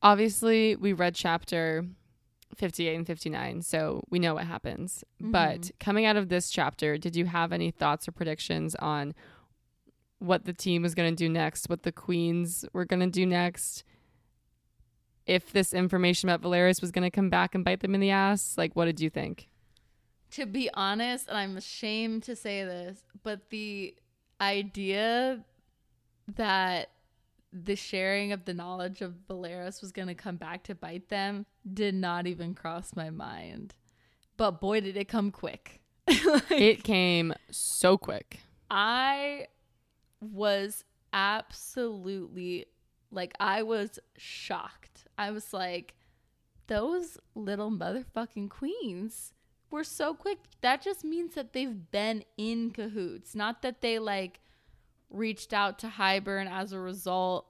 obviously we read chapter 58 and 59, so we know what happens. But Mhm. coming out of this chapter, did you have any thoughts or predictions on what the team was going to do next, what the queens were going to do next? If this information about Velaris was going to come back and bite them in the ass, like what did you think? To be honest, and I'm ashamed to say this, but the idea that the sharing of the knowledge of Velaris was going to come back to bite them did not even cross my mind. But boy, did it come quick. *laughs* Like, It came so quick. I was absolutely like I was shocked. I was like those little motherfucking queens were so quick. That just means that they've been in cahoots, not that they like reached out to Hybern as a result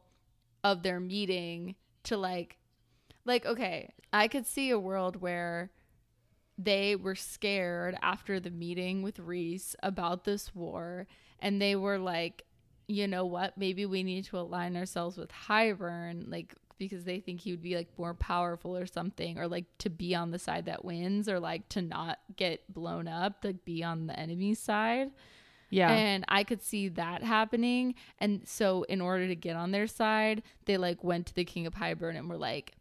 of their meeting to like like okay, I could see a world where they were scared after the meeting with Rhys about this war and they were like, you know what, maybe we need to align ourselves with Hybern, like because they think he would be like more powerful or something, or like to be on the side that wins, or like to not get blown up, like be on the enemy's side. Yeah. And I could see that happening. And so in order to get on their side, they like went to the King of Hybern and were like,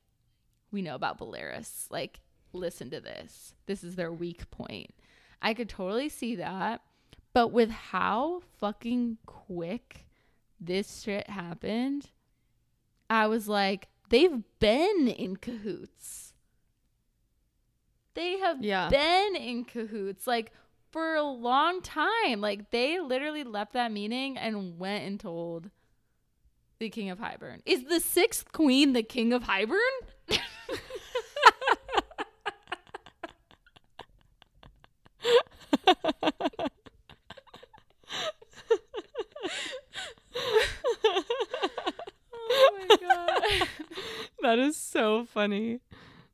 We know about Velaris. Like, listen to this. This is their weak point. I could totally see that. But with how fucking quick this shit happened, I was like, they've been in cahoots. They have Yeah. been in cahoots like for a long time. Like they literally left that meeting and went and told the King of Hybern. Is the sixth queen the King of Hybern? *laughs* *laughs* oh my god. That is so funny.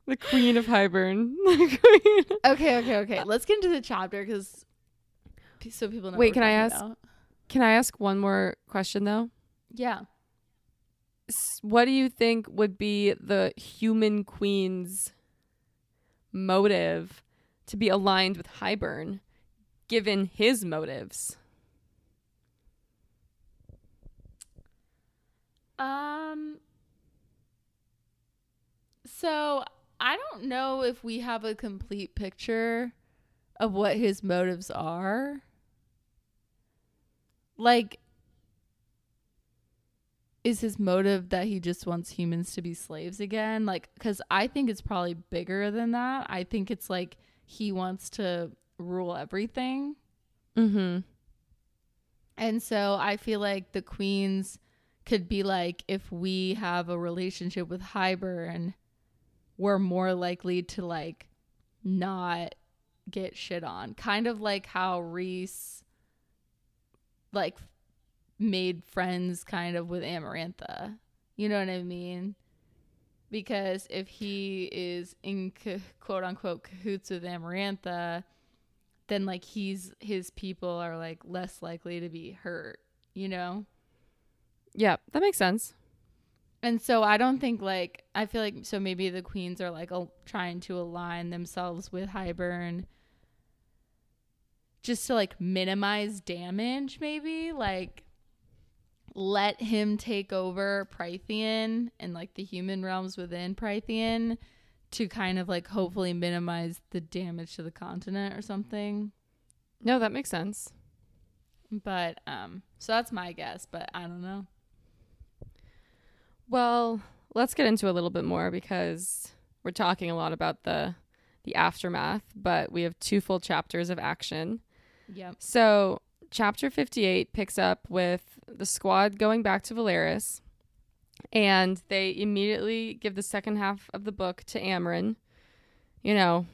The Queen of *laughs* Queen. Okay, okay, okay. Let's get into the chapter because so people know. Wait, can I ask- about. Can I ask one more question though? Yeah. What do you think would be the human queen's motive to be aligned with Hybern, given his motives? Um. So I don't know if we have a complete picture of what his motives are. Like, is his motive that he just wants humans to be slaves again? Like, because I think it's probably bigger than that. I think it's like he wants to rule everything. Mm-hmm. And so I feel like the queens could be like, if we have a relationship with Hybern, we're more likely to like not get shit on. Kind of like how Rhys like made friends kind of with Amarantha. You know what I mean? Because if he is in quote unquote cahoots with Amarantha, then like he's his people are like less likely to be hurt, you know? Yeah, that makes sense. And so I don't think like I feel like so maybe the queens are like al- trying to align themselves with Hybern just to like minimize damage maybe like let him take over Prythian and like the human realms within Prythian to kind of like hopefully minimize the damage to the continent or something. No, that makes sense. But um so that's my guess, but I don't know. Well, let's get into a little bit more because we're talking a lot about the the aftermath, but we have two full chapters of action. Yep. So, chapter 58 picks up with the squad going back to Velaris, and they immediately give the second half of the book to Amren, you know,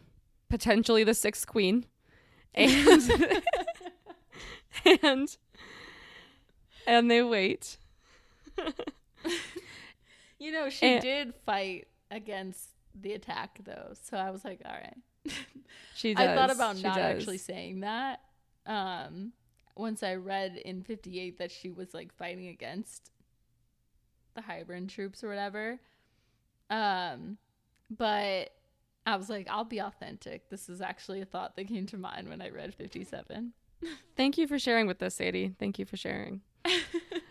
potentially the sixth queen. And *laughs* and and they wait. *laughs* You know, she And- did fight against the attack though. So I was like, all right. *laughs* She does. I thought about she not does. actually saying that. Um once I read in 58 that she was like fighting against the Hybrid troops or whatever. Um but I was like, I'll be authentic. This is actually a thought that came to mind when I read 57. Thank you for sharing with us, Sadie. Thank you for sharing. *laughs*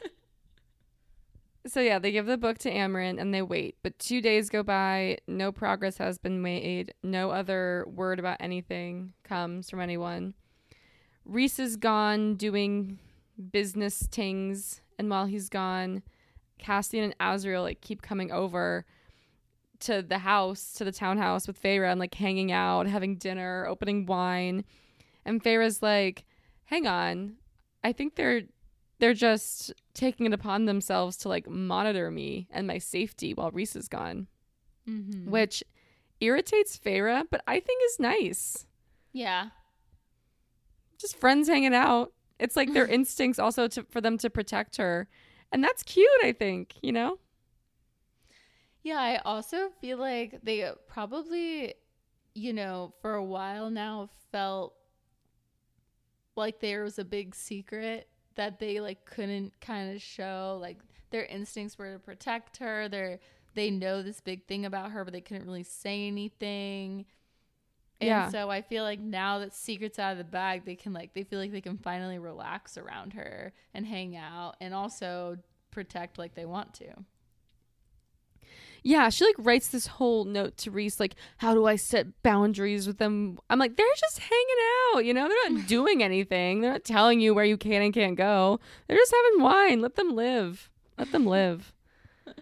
So yeah, they give the book to Amren and they wait. But two days go by, no progress has been made, no other word about anything comes from anyone. Rhys is gone doing business things, and while he's gone, Cassian and Azriel like keep coming over to the house, to the townhouse with Feyre and like hanging out, having dinner, opening wine. And Feyre's like, hang on, I think they're they're just taking it upon themselves to like monitor me and my safety while Rhys is gone, Mm-hmm. which irritates Feyre, but I think is nice. Yeah. Just friends hanging out. It's like their *laughs* instincts also to for them to protect her. And that's cute, I think, you know? Yeah, I also feel like they probably, you know, for a while now felt like there was a big secret that they like couldn't kind of show. Like their instincts were to protect her. They're they know this big thing about her, but they couldn't really say anything. And Yeah. so I feel like now that secrets out of the bag, they can like they feel like they can finally relax around her and hang out and also protect like they want to. Yeah, she like writes this whole note to Rhys, like, how do I set boundaries with them? I'm like, they're just hanging out, you know, they're not *sighs* doing anything. They're not telling you where you can and can't go. They're just having wine. Let them live. Let them live. *laughs*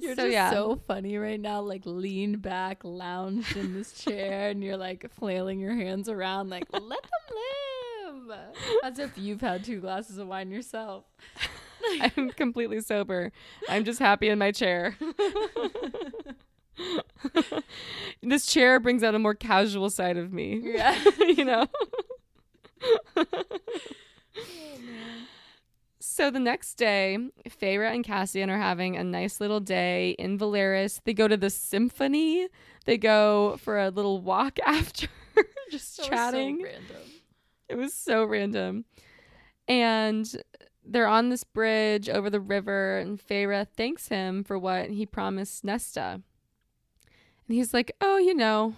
You're So, just yeah. so funny right now, like lean back, lounged in this chair, and you're like flailing your hands around, like let them live, as if you've had two glasses of wine yourself. *laughs* I'm completely sober. I'm just happy in my chair. *laughs* this chair brings out a more casual side of me. Yeah. *laughs* you know? So the next day, Feyre and Cassian are having a nice little day in Velaris. They go to the symphony. They go for a little walk after, just That was so chatting. random. It was so random. And they're on this bridge over the river, and Feyre thanks him for what he promised Nesta. And he's like, Oh, you know,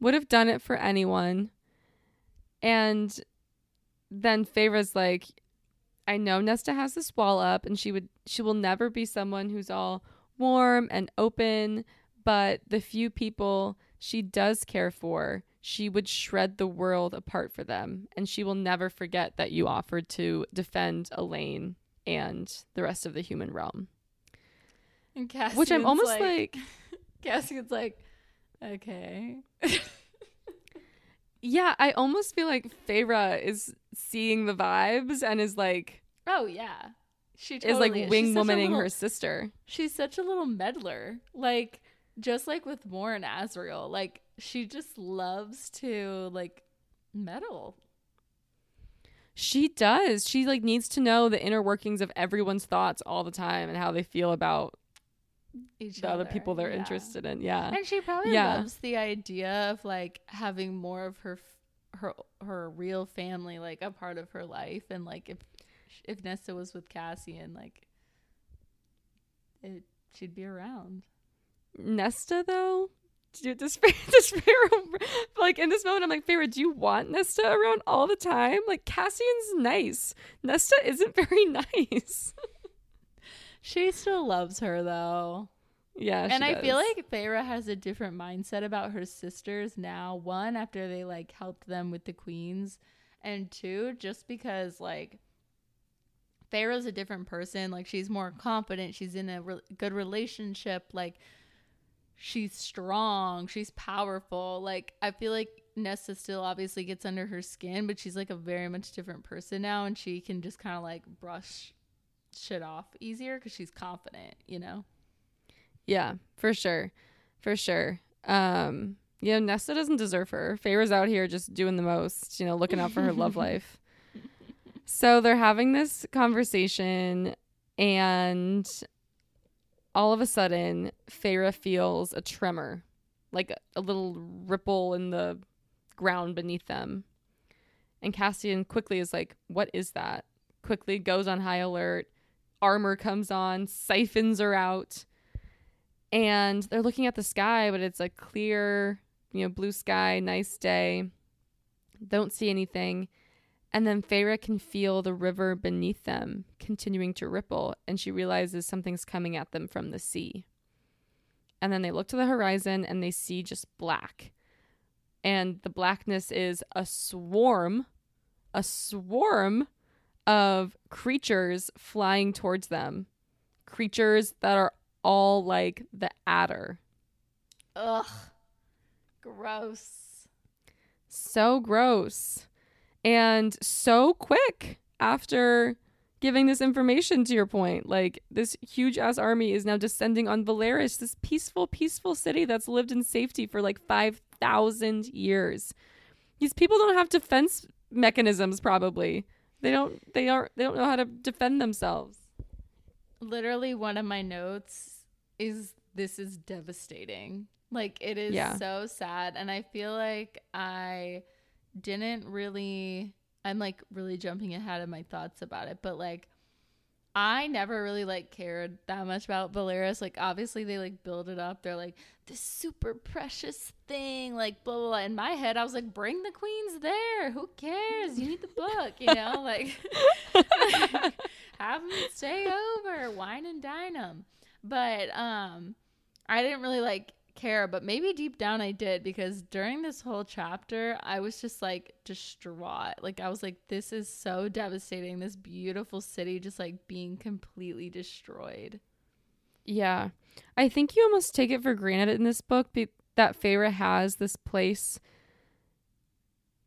would have done it for anyone. And then Feyre's like, I know Nesta has this wall up, and she would she will never be someone who's all warm and open, but the few people she does care for, she would shred the world apart for them, and she will never forget that you offered to defend Elain and the rest of the human realm. And Cassian's Which I'm almost like, *laughs* Cassian's like, okay. *laughs* yeah, I almost feel like Feyre is seeing the vibes and is like Oh yeah, she is like wing womaning little- her sister. She's such a little meddler. Like just like with Mor and Azriel, like she just loves to like meddle. She does. She like needs to know the inner workings of everyone's thoughts all the time and how they feel about Each the other people they're yeah. interested in. Yeah. And she probably Yeah. loves the idea of like having more of her f- her her real family like a part of her life and like if if Nesta was with Cassian like it she'd be around. Nesta though? Do, does, does Feyre, like in this moment, I'm like, Feyre, do you want Nesta around all the time? Like, Cassian's nice. Nesta isn't *laughs* very nice. She still loves her though. yeah, and I feel like Feyre has a different mindset about her sisters now. One, after they like helped them with the queens, and two, just because like Feyre's a different person. Like she's more confident. She's in a re- good relationship. Like she's strong. She's powerful. Like I feel like Nesta still obviously gets under her skin, but she's like a very much different person now, and she can just kind of like brush shit off easier because she's confident. You know. Yeah, for sure. For sure. Um, you know, Nesta doesn't deserve her. Feyre's out here just doing the most, you know, looking out for her love *laughs* life. So they're having this conversation and all of a sudden Feyre feels a tremor, like a little ripple in the ground beneath them. And Cassian quickly is like, What is that? Quickly goes on high alert. Armor comes on, siphons are out and they're looking at the sky, but it's a clear, you know, blue sky, nice day. Don't see anything. And then Feyre can feel the river beneath them continuing to ripple, and she realizes something's coming at them from the sea. And then they look to the horizon and they see just black. And the blackness is a swarm, a swarm of creatures flying towards them. Creatures that are all like the Attor. Ugh. Gross. So gross. And so quick after giving this information to your point. Like this huge ass army is now descending on Velaris, this peaceful, peaceful city that's lived in safety for like 5,000 years. These people don't have defense mechanisms probably. They don't they aren't they don't know how to defend themselves. Literally, one of my notes is this is devastating. Like it is Yeah. so sad and I feel like I didn't really I'm like really jumping ahead of my thoughts about it, but like I never really like cared that much about Velaris. Like obviously they like build it up. They're like this super precious thing, like blah blah blah. In my head, I was like, bring the queens there. Who cares? You need the book, you know, *laughs* like *laughs* have them stay over, wine and dine them. But um, I didn't really like care, but maybe deep down I did because during this whole chapter, I was just like distraught. Like I was like, this is so devastating. This beautiful city just like being completely destroyed. Yeah. I think you almost take it for granted in this book be- that Feyre has this place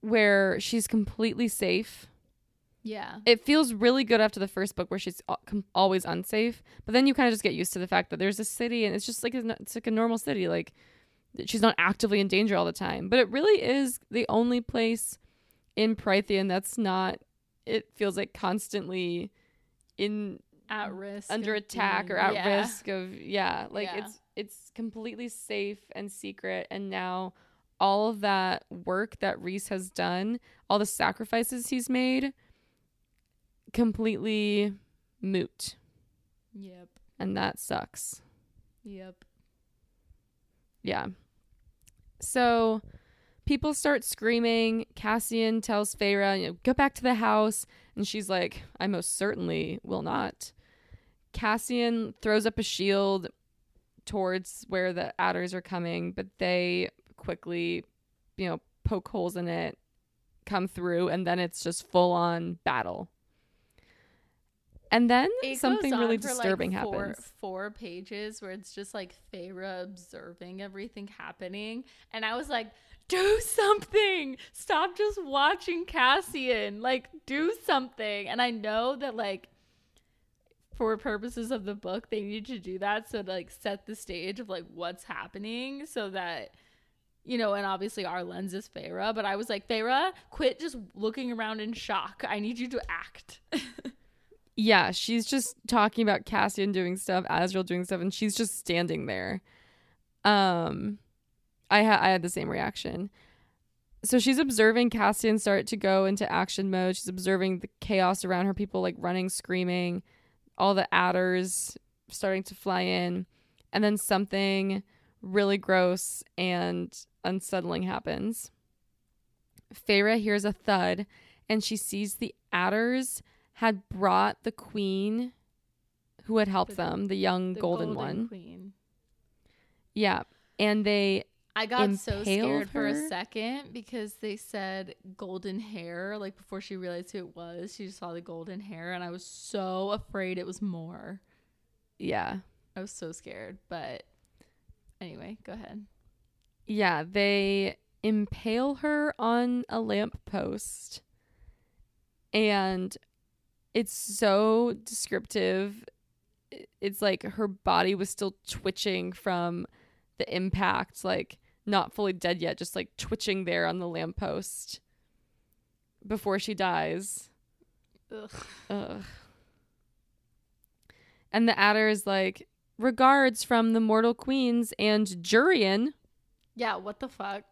where she's completely safe. Yeah. It feels really good after the first book where she's always unsafe, but then you kind of just get used to the fact that there's a city and it's just like a, it's like a normal city like she's not actively in danger all the time. But it really is the only place in Prythian that's not it feels like constantly in At risk. under attack being- or at yeah. risk of yeah like Yeah. it's it's completely safe and secret and now all of that work that Rhys has done all the sacrifices he's made completely moot. Yep. and that sucks. Yep. yeah. So people start screaming. Cassian tells Feyre, you know go back to the house. And she's like i most certainly will not. Cassian throws up a shield towards where the adders are coming but they quickly you know poke holes in it come through and then it's just full on battle and then It something really for, like, disturbing four, happens Four pages where it's just like Feyre observing everything happening, and I was like, "Do something! Stop just watching Cassian! Like, do something!" And I know that like for purposes of the book, they need to do that so to like set the stage of like what's happening, so that you know, and obviously our lens is Feyre, but I was like, Feyre, quit just looking around in shock. I need you to act. *laughs* Yeah, she's just talking about Cassian doing stuff, Azriel doing stuff, and she's just standing there. Um, I had I had the same reaction. So she's observing Cassian start to go into action mode. She's observing the chaos around her, people like running, screaming, all the adders starting to fly in, and then something really gross and unsettling happens. Feyre hears a thud, and she sees the adders had brought the queen who had helped The- them, the young The golden, one. Queen. Yeah. And they I got so scared for a second because they said golden hair. Like before she realized who it was, she just saw the golden hair, and I was so afraid it was Mor. yeah. I was so scared. But anyway, go ahead. Yeah, they impale her on a lamppost. And it's so descriptive. It's like her body was still twitching from the impact, like not fully dead yet, just like twitching there on the lamppost before she dies. Ugh. Ugh. And the Attor is like, regards from the mortal queens and Jurian. Yeah. What the fuck?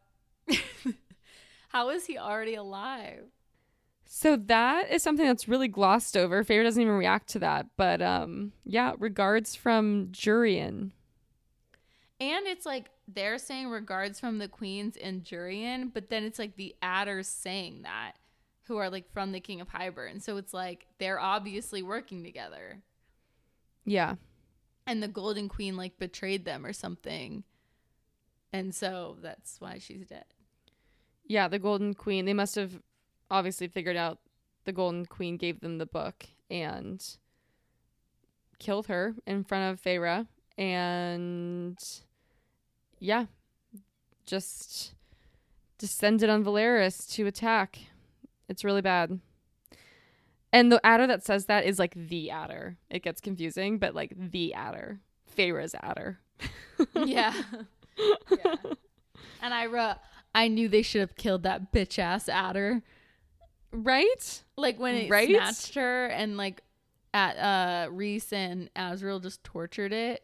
*laughs* How is he already alive? So that is something that's really glossed over. Feyre doesn't even react to that. But um yeah, regards from Jurian. And it's like they're saying regards from the queens and Jurian, but then it's like the adders saying that, who are like from the King of Hybern. So it's like they're obviously working together. Yeah. And the Golden Queen like betrayed them or something. And so that's why she's dead. Yeah, the Golden Queen. They must have obviously figured out the Golden Queen gave them the book and killed her in front of Feyre. And yeah, just descended on Velaris to attack. It's really bad. And the Attor that says that is like the Attor. It gets confusing, but like the Attor. Feyre's Attor. *laughs* yeah. *laughs* yeah. And I wrote I knew they should have killed that bitch ass Attor. Right? Like when it Right? snatched her and like at uh Rhys and Azriel just tortured it.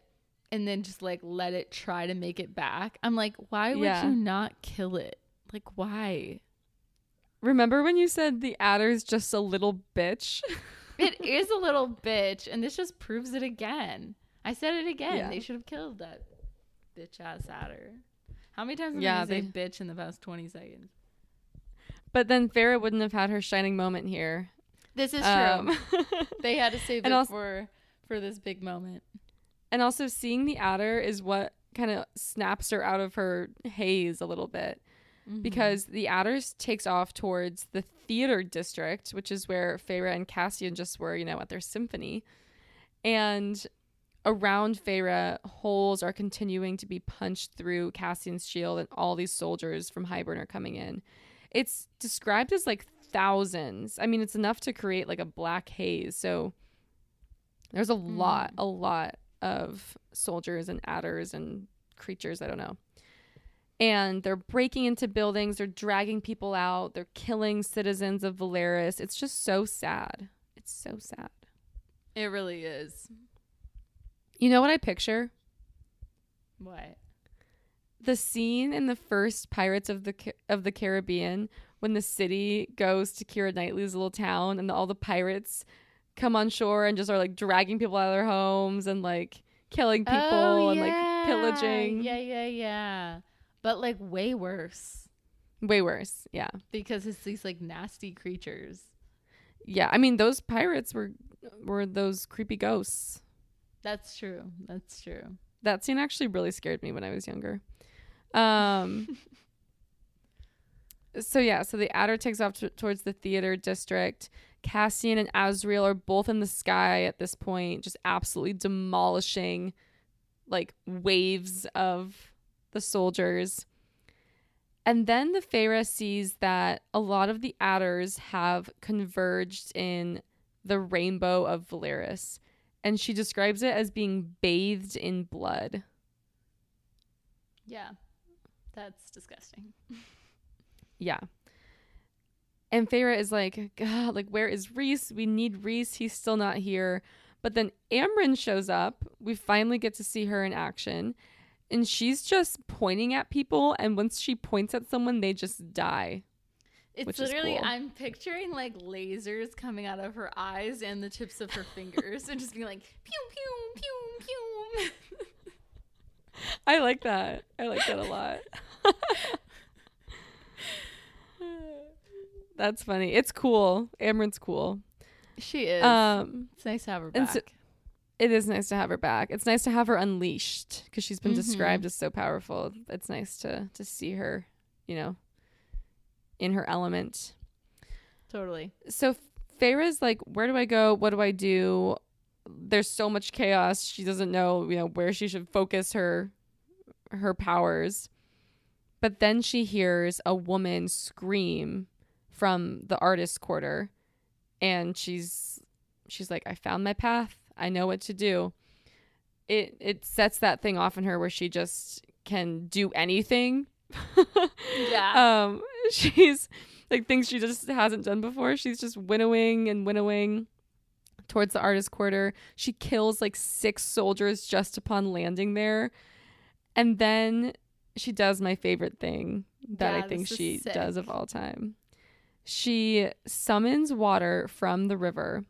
and then just like let it try to make it back. I'm like, why would Yeah. you not kill it? Like, why? Remember when you said the Attor's just a little bitch? *laughs* It is a little bitch, and this just proves it again. I said it again. Yeah. They should have killed that bitch ass Attor. How many times have Yeah, I say they- bitch in the past 20 seconds? But then Feyre wouldn't have had her shining moment here. This is Um, true. *laughs* They had to save *laughs* it also- for for this big moment. and also seeing the Attor is what kind of snaps her out of her haze a little bit. Mhm. because the Attor takes off towards the theater district, which is where Feyre and Cassian just were, you know, at their symphony. And around Feyre, holes are continuing to be punched through Cassian's shield, and all these soldiers from Hybern are coming in. It's described as like thousands. I mean, it's enough to create like a black haze. So there's a hmm. lot, a lot of soldiers and Attors and creatures. I don't know and they're breaking into buildings, they're dragging people out, they're killing citizens of Velaris. It's just so sad. It's so sad. it really is. You know what I picture? What? The scene in the first Pirates of the of the Caribbean when the city goes to Keira Knightley's little town and all the pirates come on shore and just are like dragging people out of their homes and like killing oh, people Oh, and like pillaging. Yeah, yeah, yeah. But like way worse Way worse. Yeah. because it's these like nasty creatures. Yeah. I mean, those pirates were were those creepy ghosts. That's true. That's true. That scene actually really scared me when I was younger. Um *laughs* So yeah, so the Attor takes off t- towards the theater district. Cassian and Azriel are both in the sky at this point, just absolutely demolishing like waves of the soldiers. And then the Feyre sees that a lot of the Attors have converged in the rainbow of Velaris, and she describes it as being bathed in blood. Yeah. That's disgusting. Yeah. And Feyre is like, God, like, where is Rhys? We need Rhys. He's still not here. But then Amren shows up. We finally get to see her in action. And she's just pointing at people. And once she points at someone, they just die. It's literally cool. I'm picturing like lasers coming out of her eyes and the tips of her *laughs* fingers and just being like pew pew pew pew. *laughs* I like that. I like that a lot. *laughs* That's funny. It's cool. Amren's cool. she is. Um, it's nice to have her back. so- it is nice to have her back. It's nice to have her unleashed because she's been Mhm. described as so powerful. It's nice to to see her, you know, in her element. totally. So Feyre's like, where do I go? What do I do? There's so much chaos. She doesn't know, you know, where she should focus her her powers. But then she hears a woman scream from the artist quarter and she's she's like, I found my path. I know what to do. It it sets that thing off in her where she just can do anything. *laughs* Yeah. *laughs* Um she's like things she just hasn't done before. She's just winnowing and winnowing towards the artist quarter. She kills like six soldiers just upon landing there. And then she does my favorite thing that Yeah, I think she sick. does of all time. She summons water from the river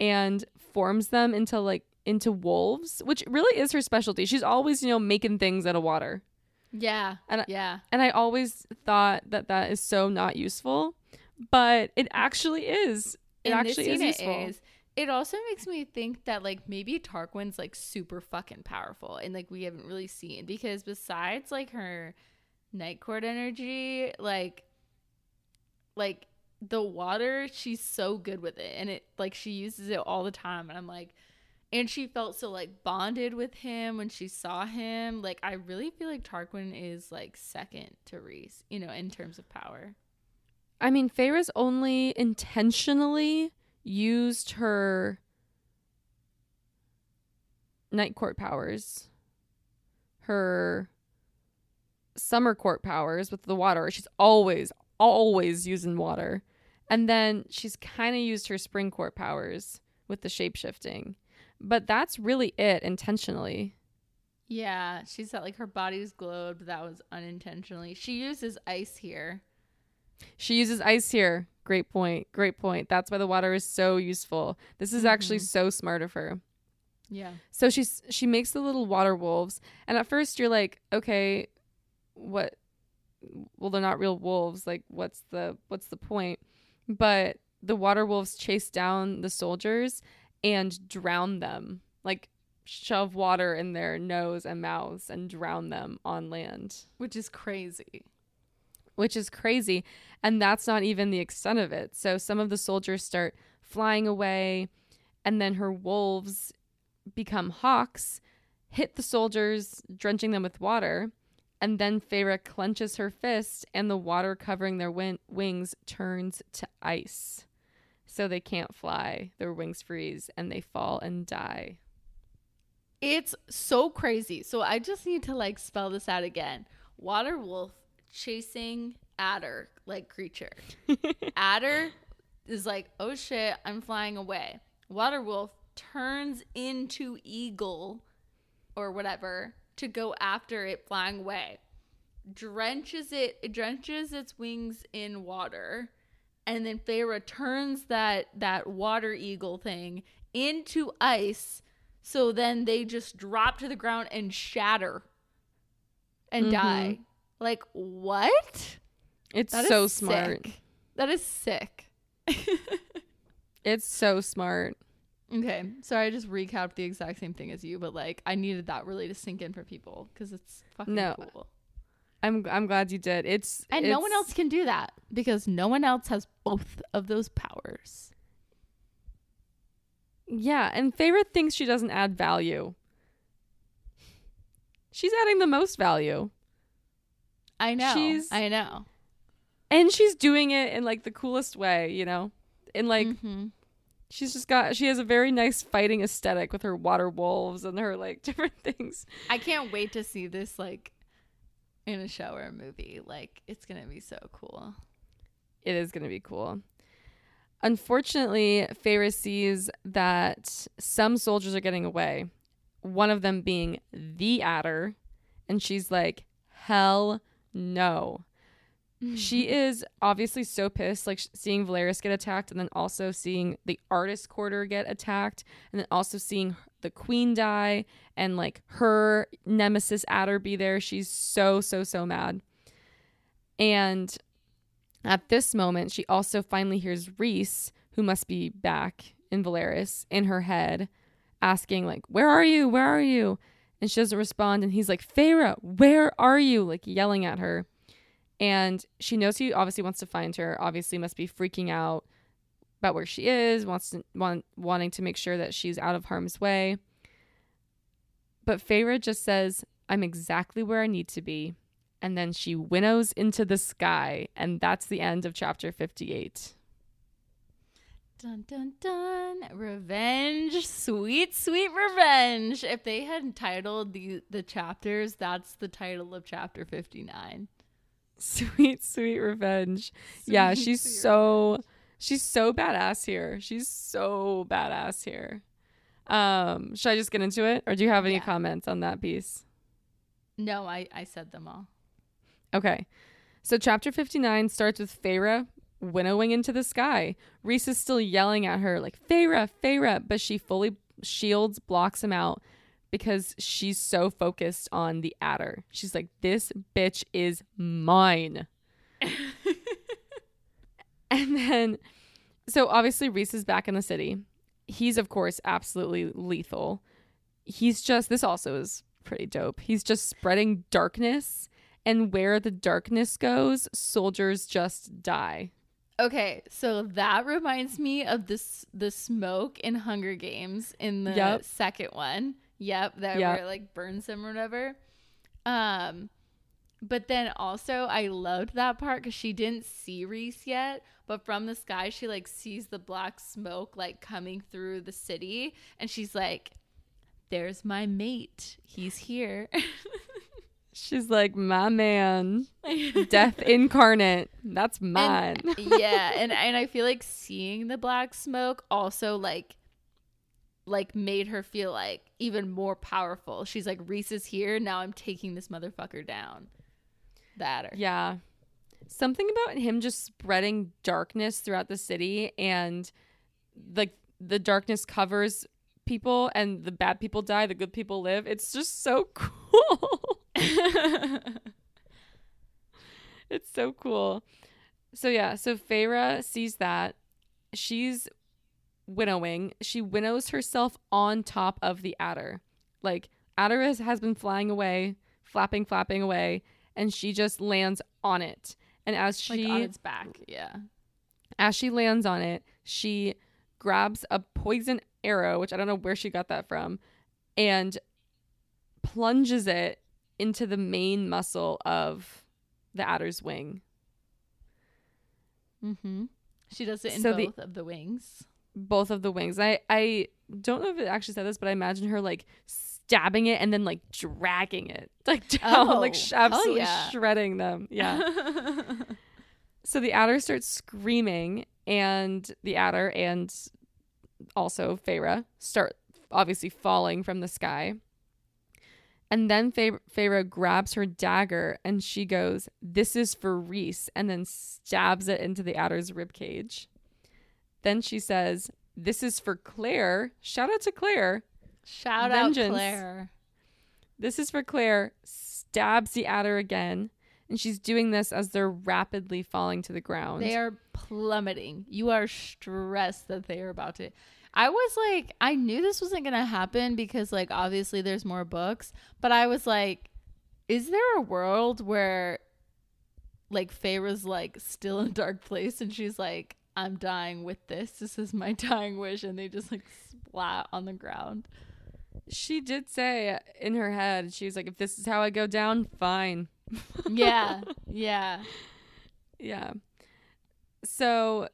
and forms them into like into wolves, which really is her specialty. She's always, you know, making things out of water. yeah. and I- yeah. And I always thought that that is so not useful, but it actually is. It In actually is useful. Is. It also makes me think that like maybe Tarquin's like super fucking powerful and like we haven't really seen because besides like her night court energy, like like the water, she's so good with it and it like she uses it all the time and I'm like and she felt so like bonded with him when she saw him. Like I really feel like Tarquin is like second to Rhys, you know, in terms of power. I mean, Feyre's only intentionally used her night court powers, her summer court powers with the water. She's always, always using water. And then she's kind of used her spring court powers with the shape shifting. But that's really it intentionally. Yeah, she said like her body's glowed, but that was unintentionally. She uses ice here. She uses ice here. Great point. Great point. That's why the water is so useful. This is actually Mhm. so smart of her. Yeah. So she's she makes the little water wolves, and at first you're like, okay, what? Well, they're not real wolves. Like, what's the what's the point? But the water wolves chase down the soldiers and drown them. Like, shove water in their nose and mouths and drown them on land, Which is crazy. Which is crazy. And that's not even the extent of it. So some of the soldiers start flying away, and then her wolves become hawks, hit the soldiers, drenching them with water. And then Feyre clenches her fist, and the water covering their win- wings turns to ice. So they can't fly. Their wings freeze and they fall and die. It's so crazy. So I just need to like spell this out again. Water wolf chasing Attor like creature. *laughs* Attor is like, oh shit, I'm flying away. Water wolf turns into eagle or whatever to go after it flying away. Drenches it, it drenches its wings in water. And then Feyre turns that that water eagle thing into ice so then they just drop to the ground and shatter and Mhm. die. Like what? It's That so smart. sick. That is sick. *laughs* It's so smart. okay, sorry, I just recapped the exact same thing as you, but like I needed that really to sink in for people because it's fucking No. cool. I'm I'm glad you did. It's And no one else can do that because no one else has both of those powers. Yeah, and Feyre thinks she doesn't add value. She's adding the most value. I know. She's- I know. And she's doing it in like the coolest way, you know? And like Mhm. she's just got she has a very nice fighting aesthetic with her water wolves and her like *laughs* different things. I can't wait to see this like in a show or a movie. Like it's gonna be so cool. It is going to be cool. Unfortunately, Feyre sees that some soldiers are getting away. One of them being the Attor, and she's like, "Hell no." she *laughs* is obviously so pissed, like seeing Velaris get attacked, and then also seeing the artist quarter get attacked, and then also seeing the queen die, and like her nemesis Attor be there. She's so so so mad. And at this moment, she also finally hears Rhys, who must be back in Velaris, in her head, asking like, "Where are you? Where are you?" And she doesn't respond, and he's like, "Feyre, where are you?" Like yelling at her. And she knows he obviously wants to find her obviously must be freaking out about where she is wants to want, wanting to make sure that she's out of harm's way. But Feyre just says i'm exactly where i need to be. And then she winnows into the sky. And that's the end of chapter 58 Dun dun dun. Revenge. Sweet, sweet revenge. If they had titled the the chapters, that's the title of chapter 59. sweet sweet revenge yeah she's so revenge. she's so badass here she's so badass here um should i just get into it or do you have any Yeah. comments on that piece No, I I said them all. Okay. So chapter 59 starts with Feyre winnowing into the sky. Rhys is still yelling at her like Feyre, Feyre, but she fully shields, blocks him out because she's so focused on the Attor. She's like this bitch is mine. *laughs* And then so obviously Rhys is back in the city. He's of course absolutely lethal. He's just this also is pretty dope. He's just spreading darkness and where the darkness goes, soldiers just die. Okay, so that reminds me of this the smoke in Hunger Games in the Yep. second one. Yep, that Yep. where like burns them or whatever. Um, but then also I loved that part because she didn't see Rhys yet, but from the sky she like sees the black smoke like coming through the city, and she's like, "There's my mate. He's here." *laughs* She's like, "My man, *laughs* death incarnate. That's mine." yeah, and *laughs* and I feel like seeing the black smoke also like like made her feel like even more powerful. She's like, Rhys is here. Now I'm taking this motherfucker down. That or Yeah. Something about him just spreading darkness throughout the city and like the darkness covers people and the bad people die, the good people live. It's just so *laughs* cool. *laughs* it's so cool. So yeah, so Feyre sees that. She's winnowing. She winnows herself on top of the Attor. Like Attor has, has been flying away, flapping, flapping away, and she just lands on it. And as she like on its back. Yeah. as she lands on it, she grabs a poison arrow, which I don't know where she got that from, and plunges it into the main muscle of the Attor's wing. Mm-hmm. She does it in So the- both of the wings. Both of the wings. I I don't know if it actually said this, but I imagine her like stabbing it and then like dragging it *laughs* like down, Oh, like sh- absolutely yeah. shredding them. Yeah. *laughs* So the Attor starts screaming, and the Attor and also Feyre start obviously falling from the sky. And then Fey- Feyre grabs her dagger and she goes, This is for Rhys, and then stabs it into the Attor's ribcage. Then she says, This is for Clare. Shout out to Clare. Shout Vengeance. out Clare. This is for Clare. Stabs the Attor again. And she's doing this as they're rapidly falling to the ground. They are plummeting. You are stressed that they are about to. I was like, I knew this wasn't going to happen because, like, obviously there's more books, but I was like, is there a world where, like, Feyre's, like, still in a dark place and she's like, I'm dying with this. This is my *laughs* dying wish. And they just, like, splat on the ground. She did say in her head, she was like, if this is how I go down, fine. Yeah. *laughs* yeah. Yeah. So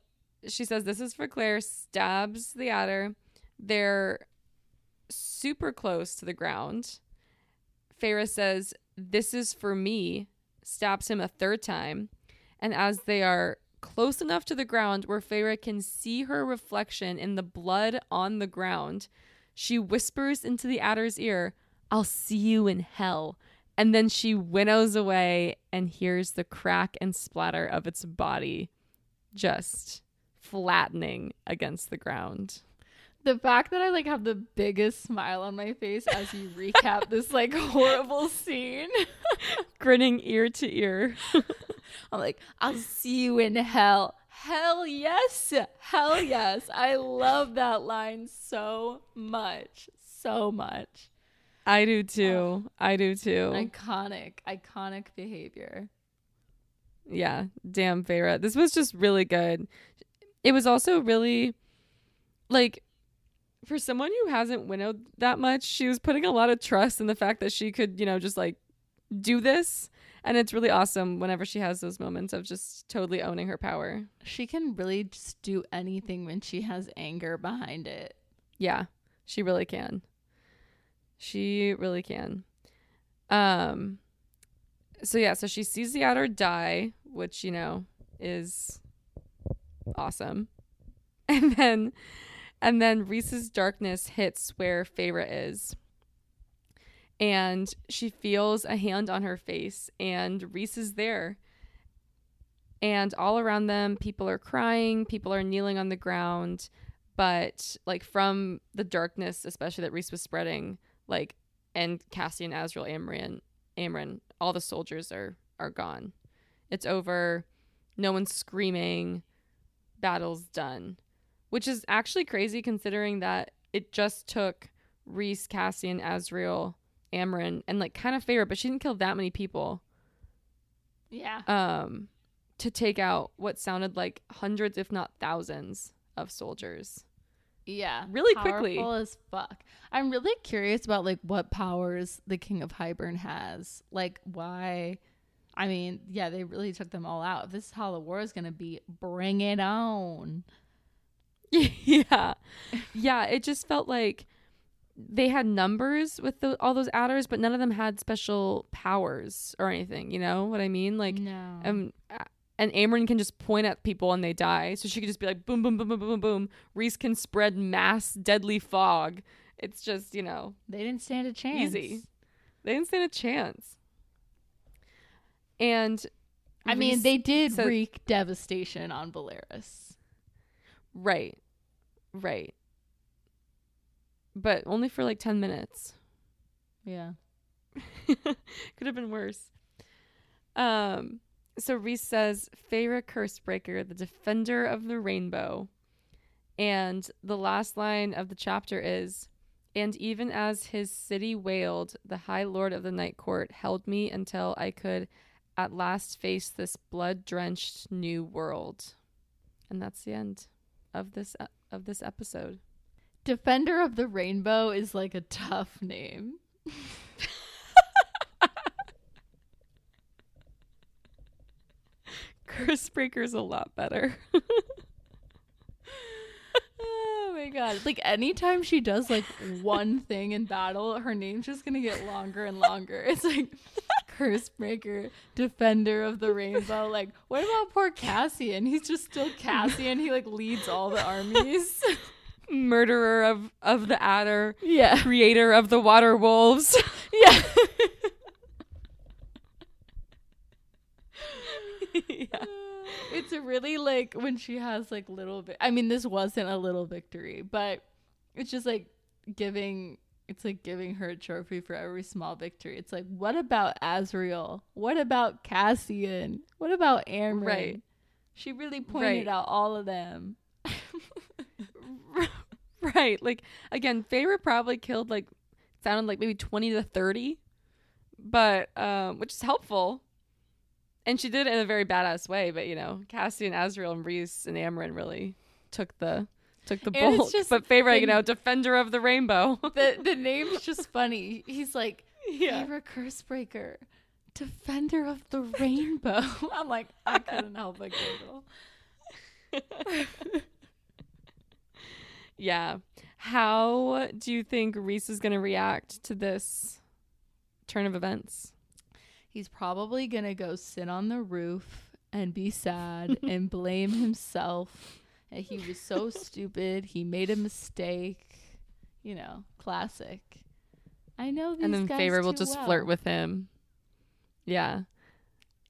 she says, This is for Clare, stabs the Attor. They're super close to the ground. Feyre says, This is for me, stabs him a third time. And as they are close enough to the ground where Feyre can see her reflection in the blood on the ground, she whispers into the Attor's ear, I'll see you in hell. And then she winnows away and hears the crack and splatter of its body just flattening against the ground. The fact that I like have the biggest smile on my face as you recap this *laughs* like horrible scene. *laughs* Grinning ear to ear. *laughs* I'm like, I'll see you in hell. Hell yes. Hell yes. I love that line so much. So much. I do too. I do too. Iconic, iconic behavior. yeah, damn Feyre. This was just really good. It was also really like for someone who hasn't winnowed that much, she was putting a lot of trust in the fact that she could, you know, just like do this. And it's really awesome whenever she has those moments of just totally owning her power. She can really just do anything when she has anger behind it. Yeah, she really can. She really can. Um so yeah, so she sees the Attor die, which, you know, is awesome. *laughs* And then and then Rhys's darkness hits where Feyre is. And she feels a hand on her face and Rhys is there. And all around them people are crying, people are kneeling on the ground but like from the darkness, especially that Rhys was spreading, like and Cassian, Azriel, Amren, Amren, all the soldiers are are gone. It's over. No one's screaming. Battle's done, which is actually crazy considering that it just took Rhys, Cassian, Azriel, Amren, and like kind of Feyre, but she didn't kill that many people. Yeah. Um, to take out what sounded like hundreds, if not thousands, of soldiers. Yeah. Really quickly. As fuck. I'm really curious about like what powers the King of Hybern has. Like why I mean, yeah, they really took them all out. If this is how the war is gonna be, bring it on. *laughs* yeah. Yeah, it just felt like they had numbers with the, all those Attors, but none of them had special powers or anything. You know what I mean? Like, no. um, and Amren can just point at people and they die. So she could just be like boom, boom, boom, boom, boom, boom. Rhys can spread mass deadly fog. It's just you know They didn't stand a chance. easy. They didn't stand a chance. And I mean, they did said- wreak devastation on Velaris. right, right, but only for like ten minutes. Yeah. *laughs* Could have been worse. Um. So Rhys says, "Feyre Cursebreaker, the defender of the rainbow," and the last line of the chapter is, "And even as his city wailed, the High Lord of the Night Court held me until I could, at last, face this blood-drenched new world." And that's the end of this of this episode. Defender of the Rainbow is like a tough name. Cursebreaker's a lot better. Oh my god. Like anytime she does like one thing in battle, her name's just gonna get longer and longer. It's like Cursebreaker, Defender of the Rainbow. Like, what about poor Cassian? He's just still Cassian. He like leads all the armies. *laughs* Murderer of of the Attor. yeah. creator of the water wolves. *laughs* Yeah. *laughs* yeah. It's a really like when she has like little bit. I mean, this wasn't a little victory, but it's just like giving. It's like giving her a trophy for every small victory. It's like, what about Azriel? What about Cassian? What about Amren? Right. She really pointed Right. out all of them. *laughs* right. Like again, Feyre probably killed like sounded like maybe 20 to 30, but um which is helpful. And she did it in a very badass way, but you know, Cassian, Azriel, and Rhys and Amren really took the took the And bulk. just But Feyre, you know, defender of the rainbow. *laughs* the the name's just funny. He's like *laughs* yeah. Feyre Cursebreaker, Defender of the Rainbow. *laughs* I'm like, I couldn't help but giggle. Yeah. How do you think Rhys is going to react to this turn of events? He's probably gonna go sit on the roof and be sad and blame himself. And he was so stupid. He made a mistake. You know, classic. I know these and then guys Favor will too just well. flirt with him. Yeah.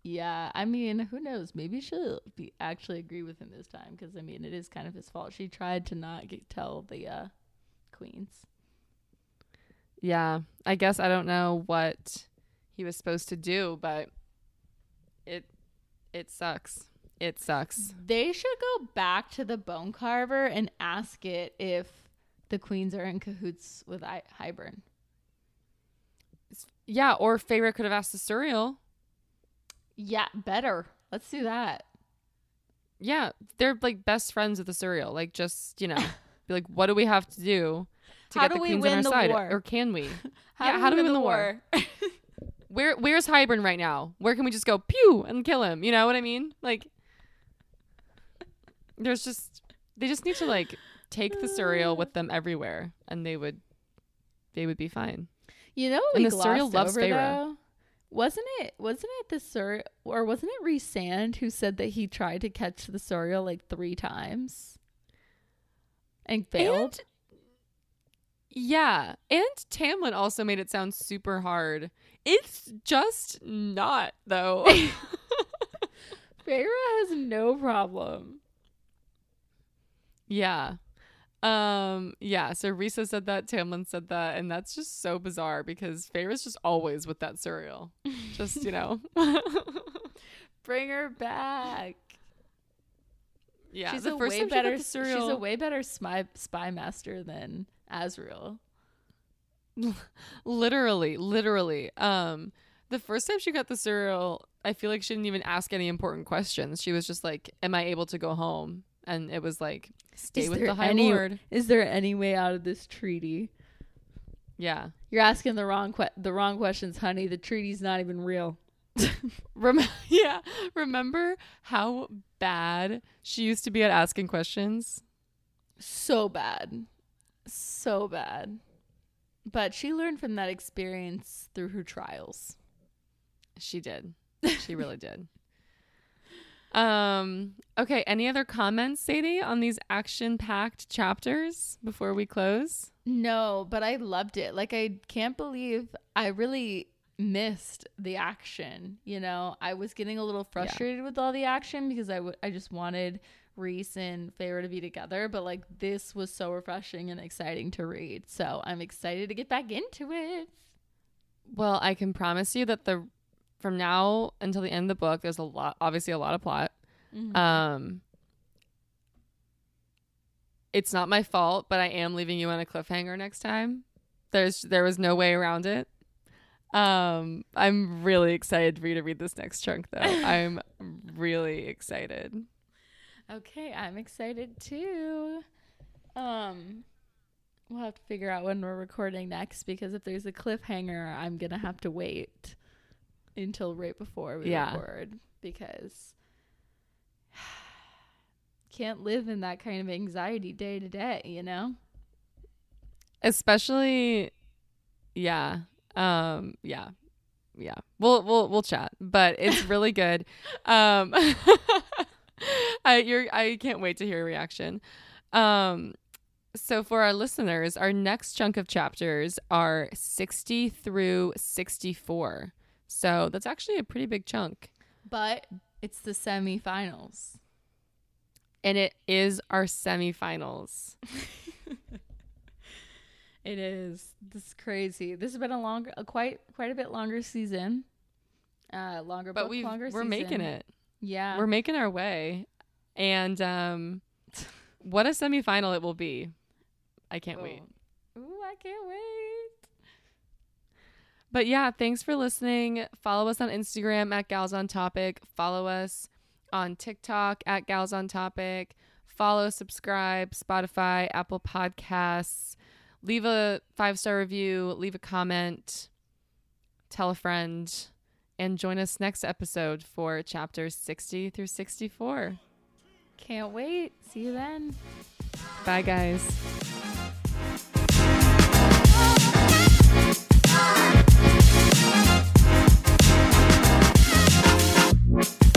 Yeah, I mean, who knows? Maybe she'll be actually agree with him this time because I mean, it is kind of his fault. She tried to not get, tell the uh, queens. Yeah. I guess I don't know what he was supposed to do, but it it sucks. It sucks. They should go back to the bone carver and ask it if the queens are in cahoots with I- Hybern. Yeah, or Feyre could have asked the Suriel. Yeah, better. Let's do that. Yeah, they're like best friends with the Suriel. Like just, you know, *laughs* be like, what do we have to do to How get do the we queens win on our the side? war? Or can we? *laughs* Yeah, how do we win the war? *laughs* Where where's Hybern right now? Where can we just go pew and kill him? You know what I mean? Like there's just they just need to like take the Suriel with them everywhere and they would they would be fine. you know, And the Suriel loves over, though? Wasn't it? Wasn't it the sur or wasn't it Rhysand who said that he tried to catch the Suriel like three times and failed? And- yeah, and Tamlin also made it sound super hard. It's just not though. *laughs* Feyre has no problem. Yeah. Um yeah, so Rhys said that, Tamlin said that, and that's just so bizarre because Feyre's just always with that Suriel. *laughs* Just, you know. *laughs* Bring her back. yeah, she's the a first way better. Suriel, She's a way better spy spy master than Azriel. *laughs* literally, literally. Um the first time she got the Suriel, I feel like she didn't even ask any important questions. She was just like, "Am I able to go home?" And it was like, "Stay Is with the High any- Lord." Is there any way out of this treaty? Yeah. You're asking the wrong que- the wrong questions, honey. The treaty's not even real. *laughs* Rem- *laughs* yeah. Remember how bad she used to be at asking questions? So bad, so bad. But she learned from that experience through her trials. She did. *laughs* She really did. Um. Okay. Any other comments, Sadie, on these action-packed chapters before we close? No, but I loved it. Like I can't believe I really missed the action. You know, I was getting a little frustrated with all the action because I w- I just wanted Rhys and Feyre to be together, but like this was so refreshing and exciting to read. So I'm excited to get back into it. Well, I can promise you that the from now until the end of the book, there's a lot, obviously a lot of plot. Mhm. Um, it's not my fault, but I am leaving you on a cliffhanger next time. There's there was no way around it. Um, I'm really excited for you to read this next chunk, though. *laughs* I'm really excited. Okay, I'm excited too. Um we'll have to figure out when we're recording next because if there's a cliffhanger, I'm going to have to wait until right before we Yeah. record because *sighs* can't live in that kind of anxiety day to day, you know? Especially, yeah, um, yeah, yeah. We'll we'll we'll chat, but it's really *laughs* good. Um, *laughs* I you're I can't wait to hear your reaction. Um, so for our listeners, our next chunk of chapters are sixty through sixty-four. So that's actually a pretty big chunk, But it's the semifinals. and it is our semifinals. *laughs* It is. This is crazy. This has been a longer, a quite quite a bit longer season. Uh, longer, But we we're making it. Yeah, We're making our way. And um *laughs* what a semifinal it will be. I can't wait. Oh. Ooh, I can't wait. But yeah, thanks for listening. Follow us on Instagram at Gals on Topic. Follow us on TikTok at Gals on Topic. Follow, subscribe, Spotify, Apple Podcasts. Leave a five star review, leave a comment, tell a friend, and join us next episode for chapters 60 through 64. Can't wait. See you then. Bye, guys. you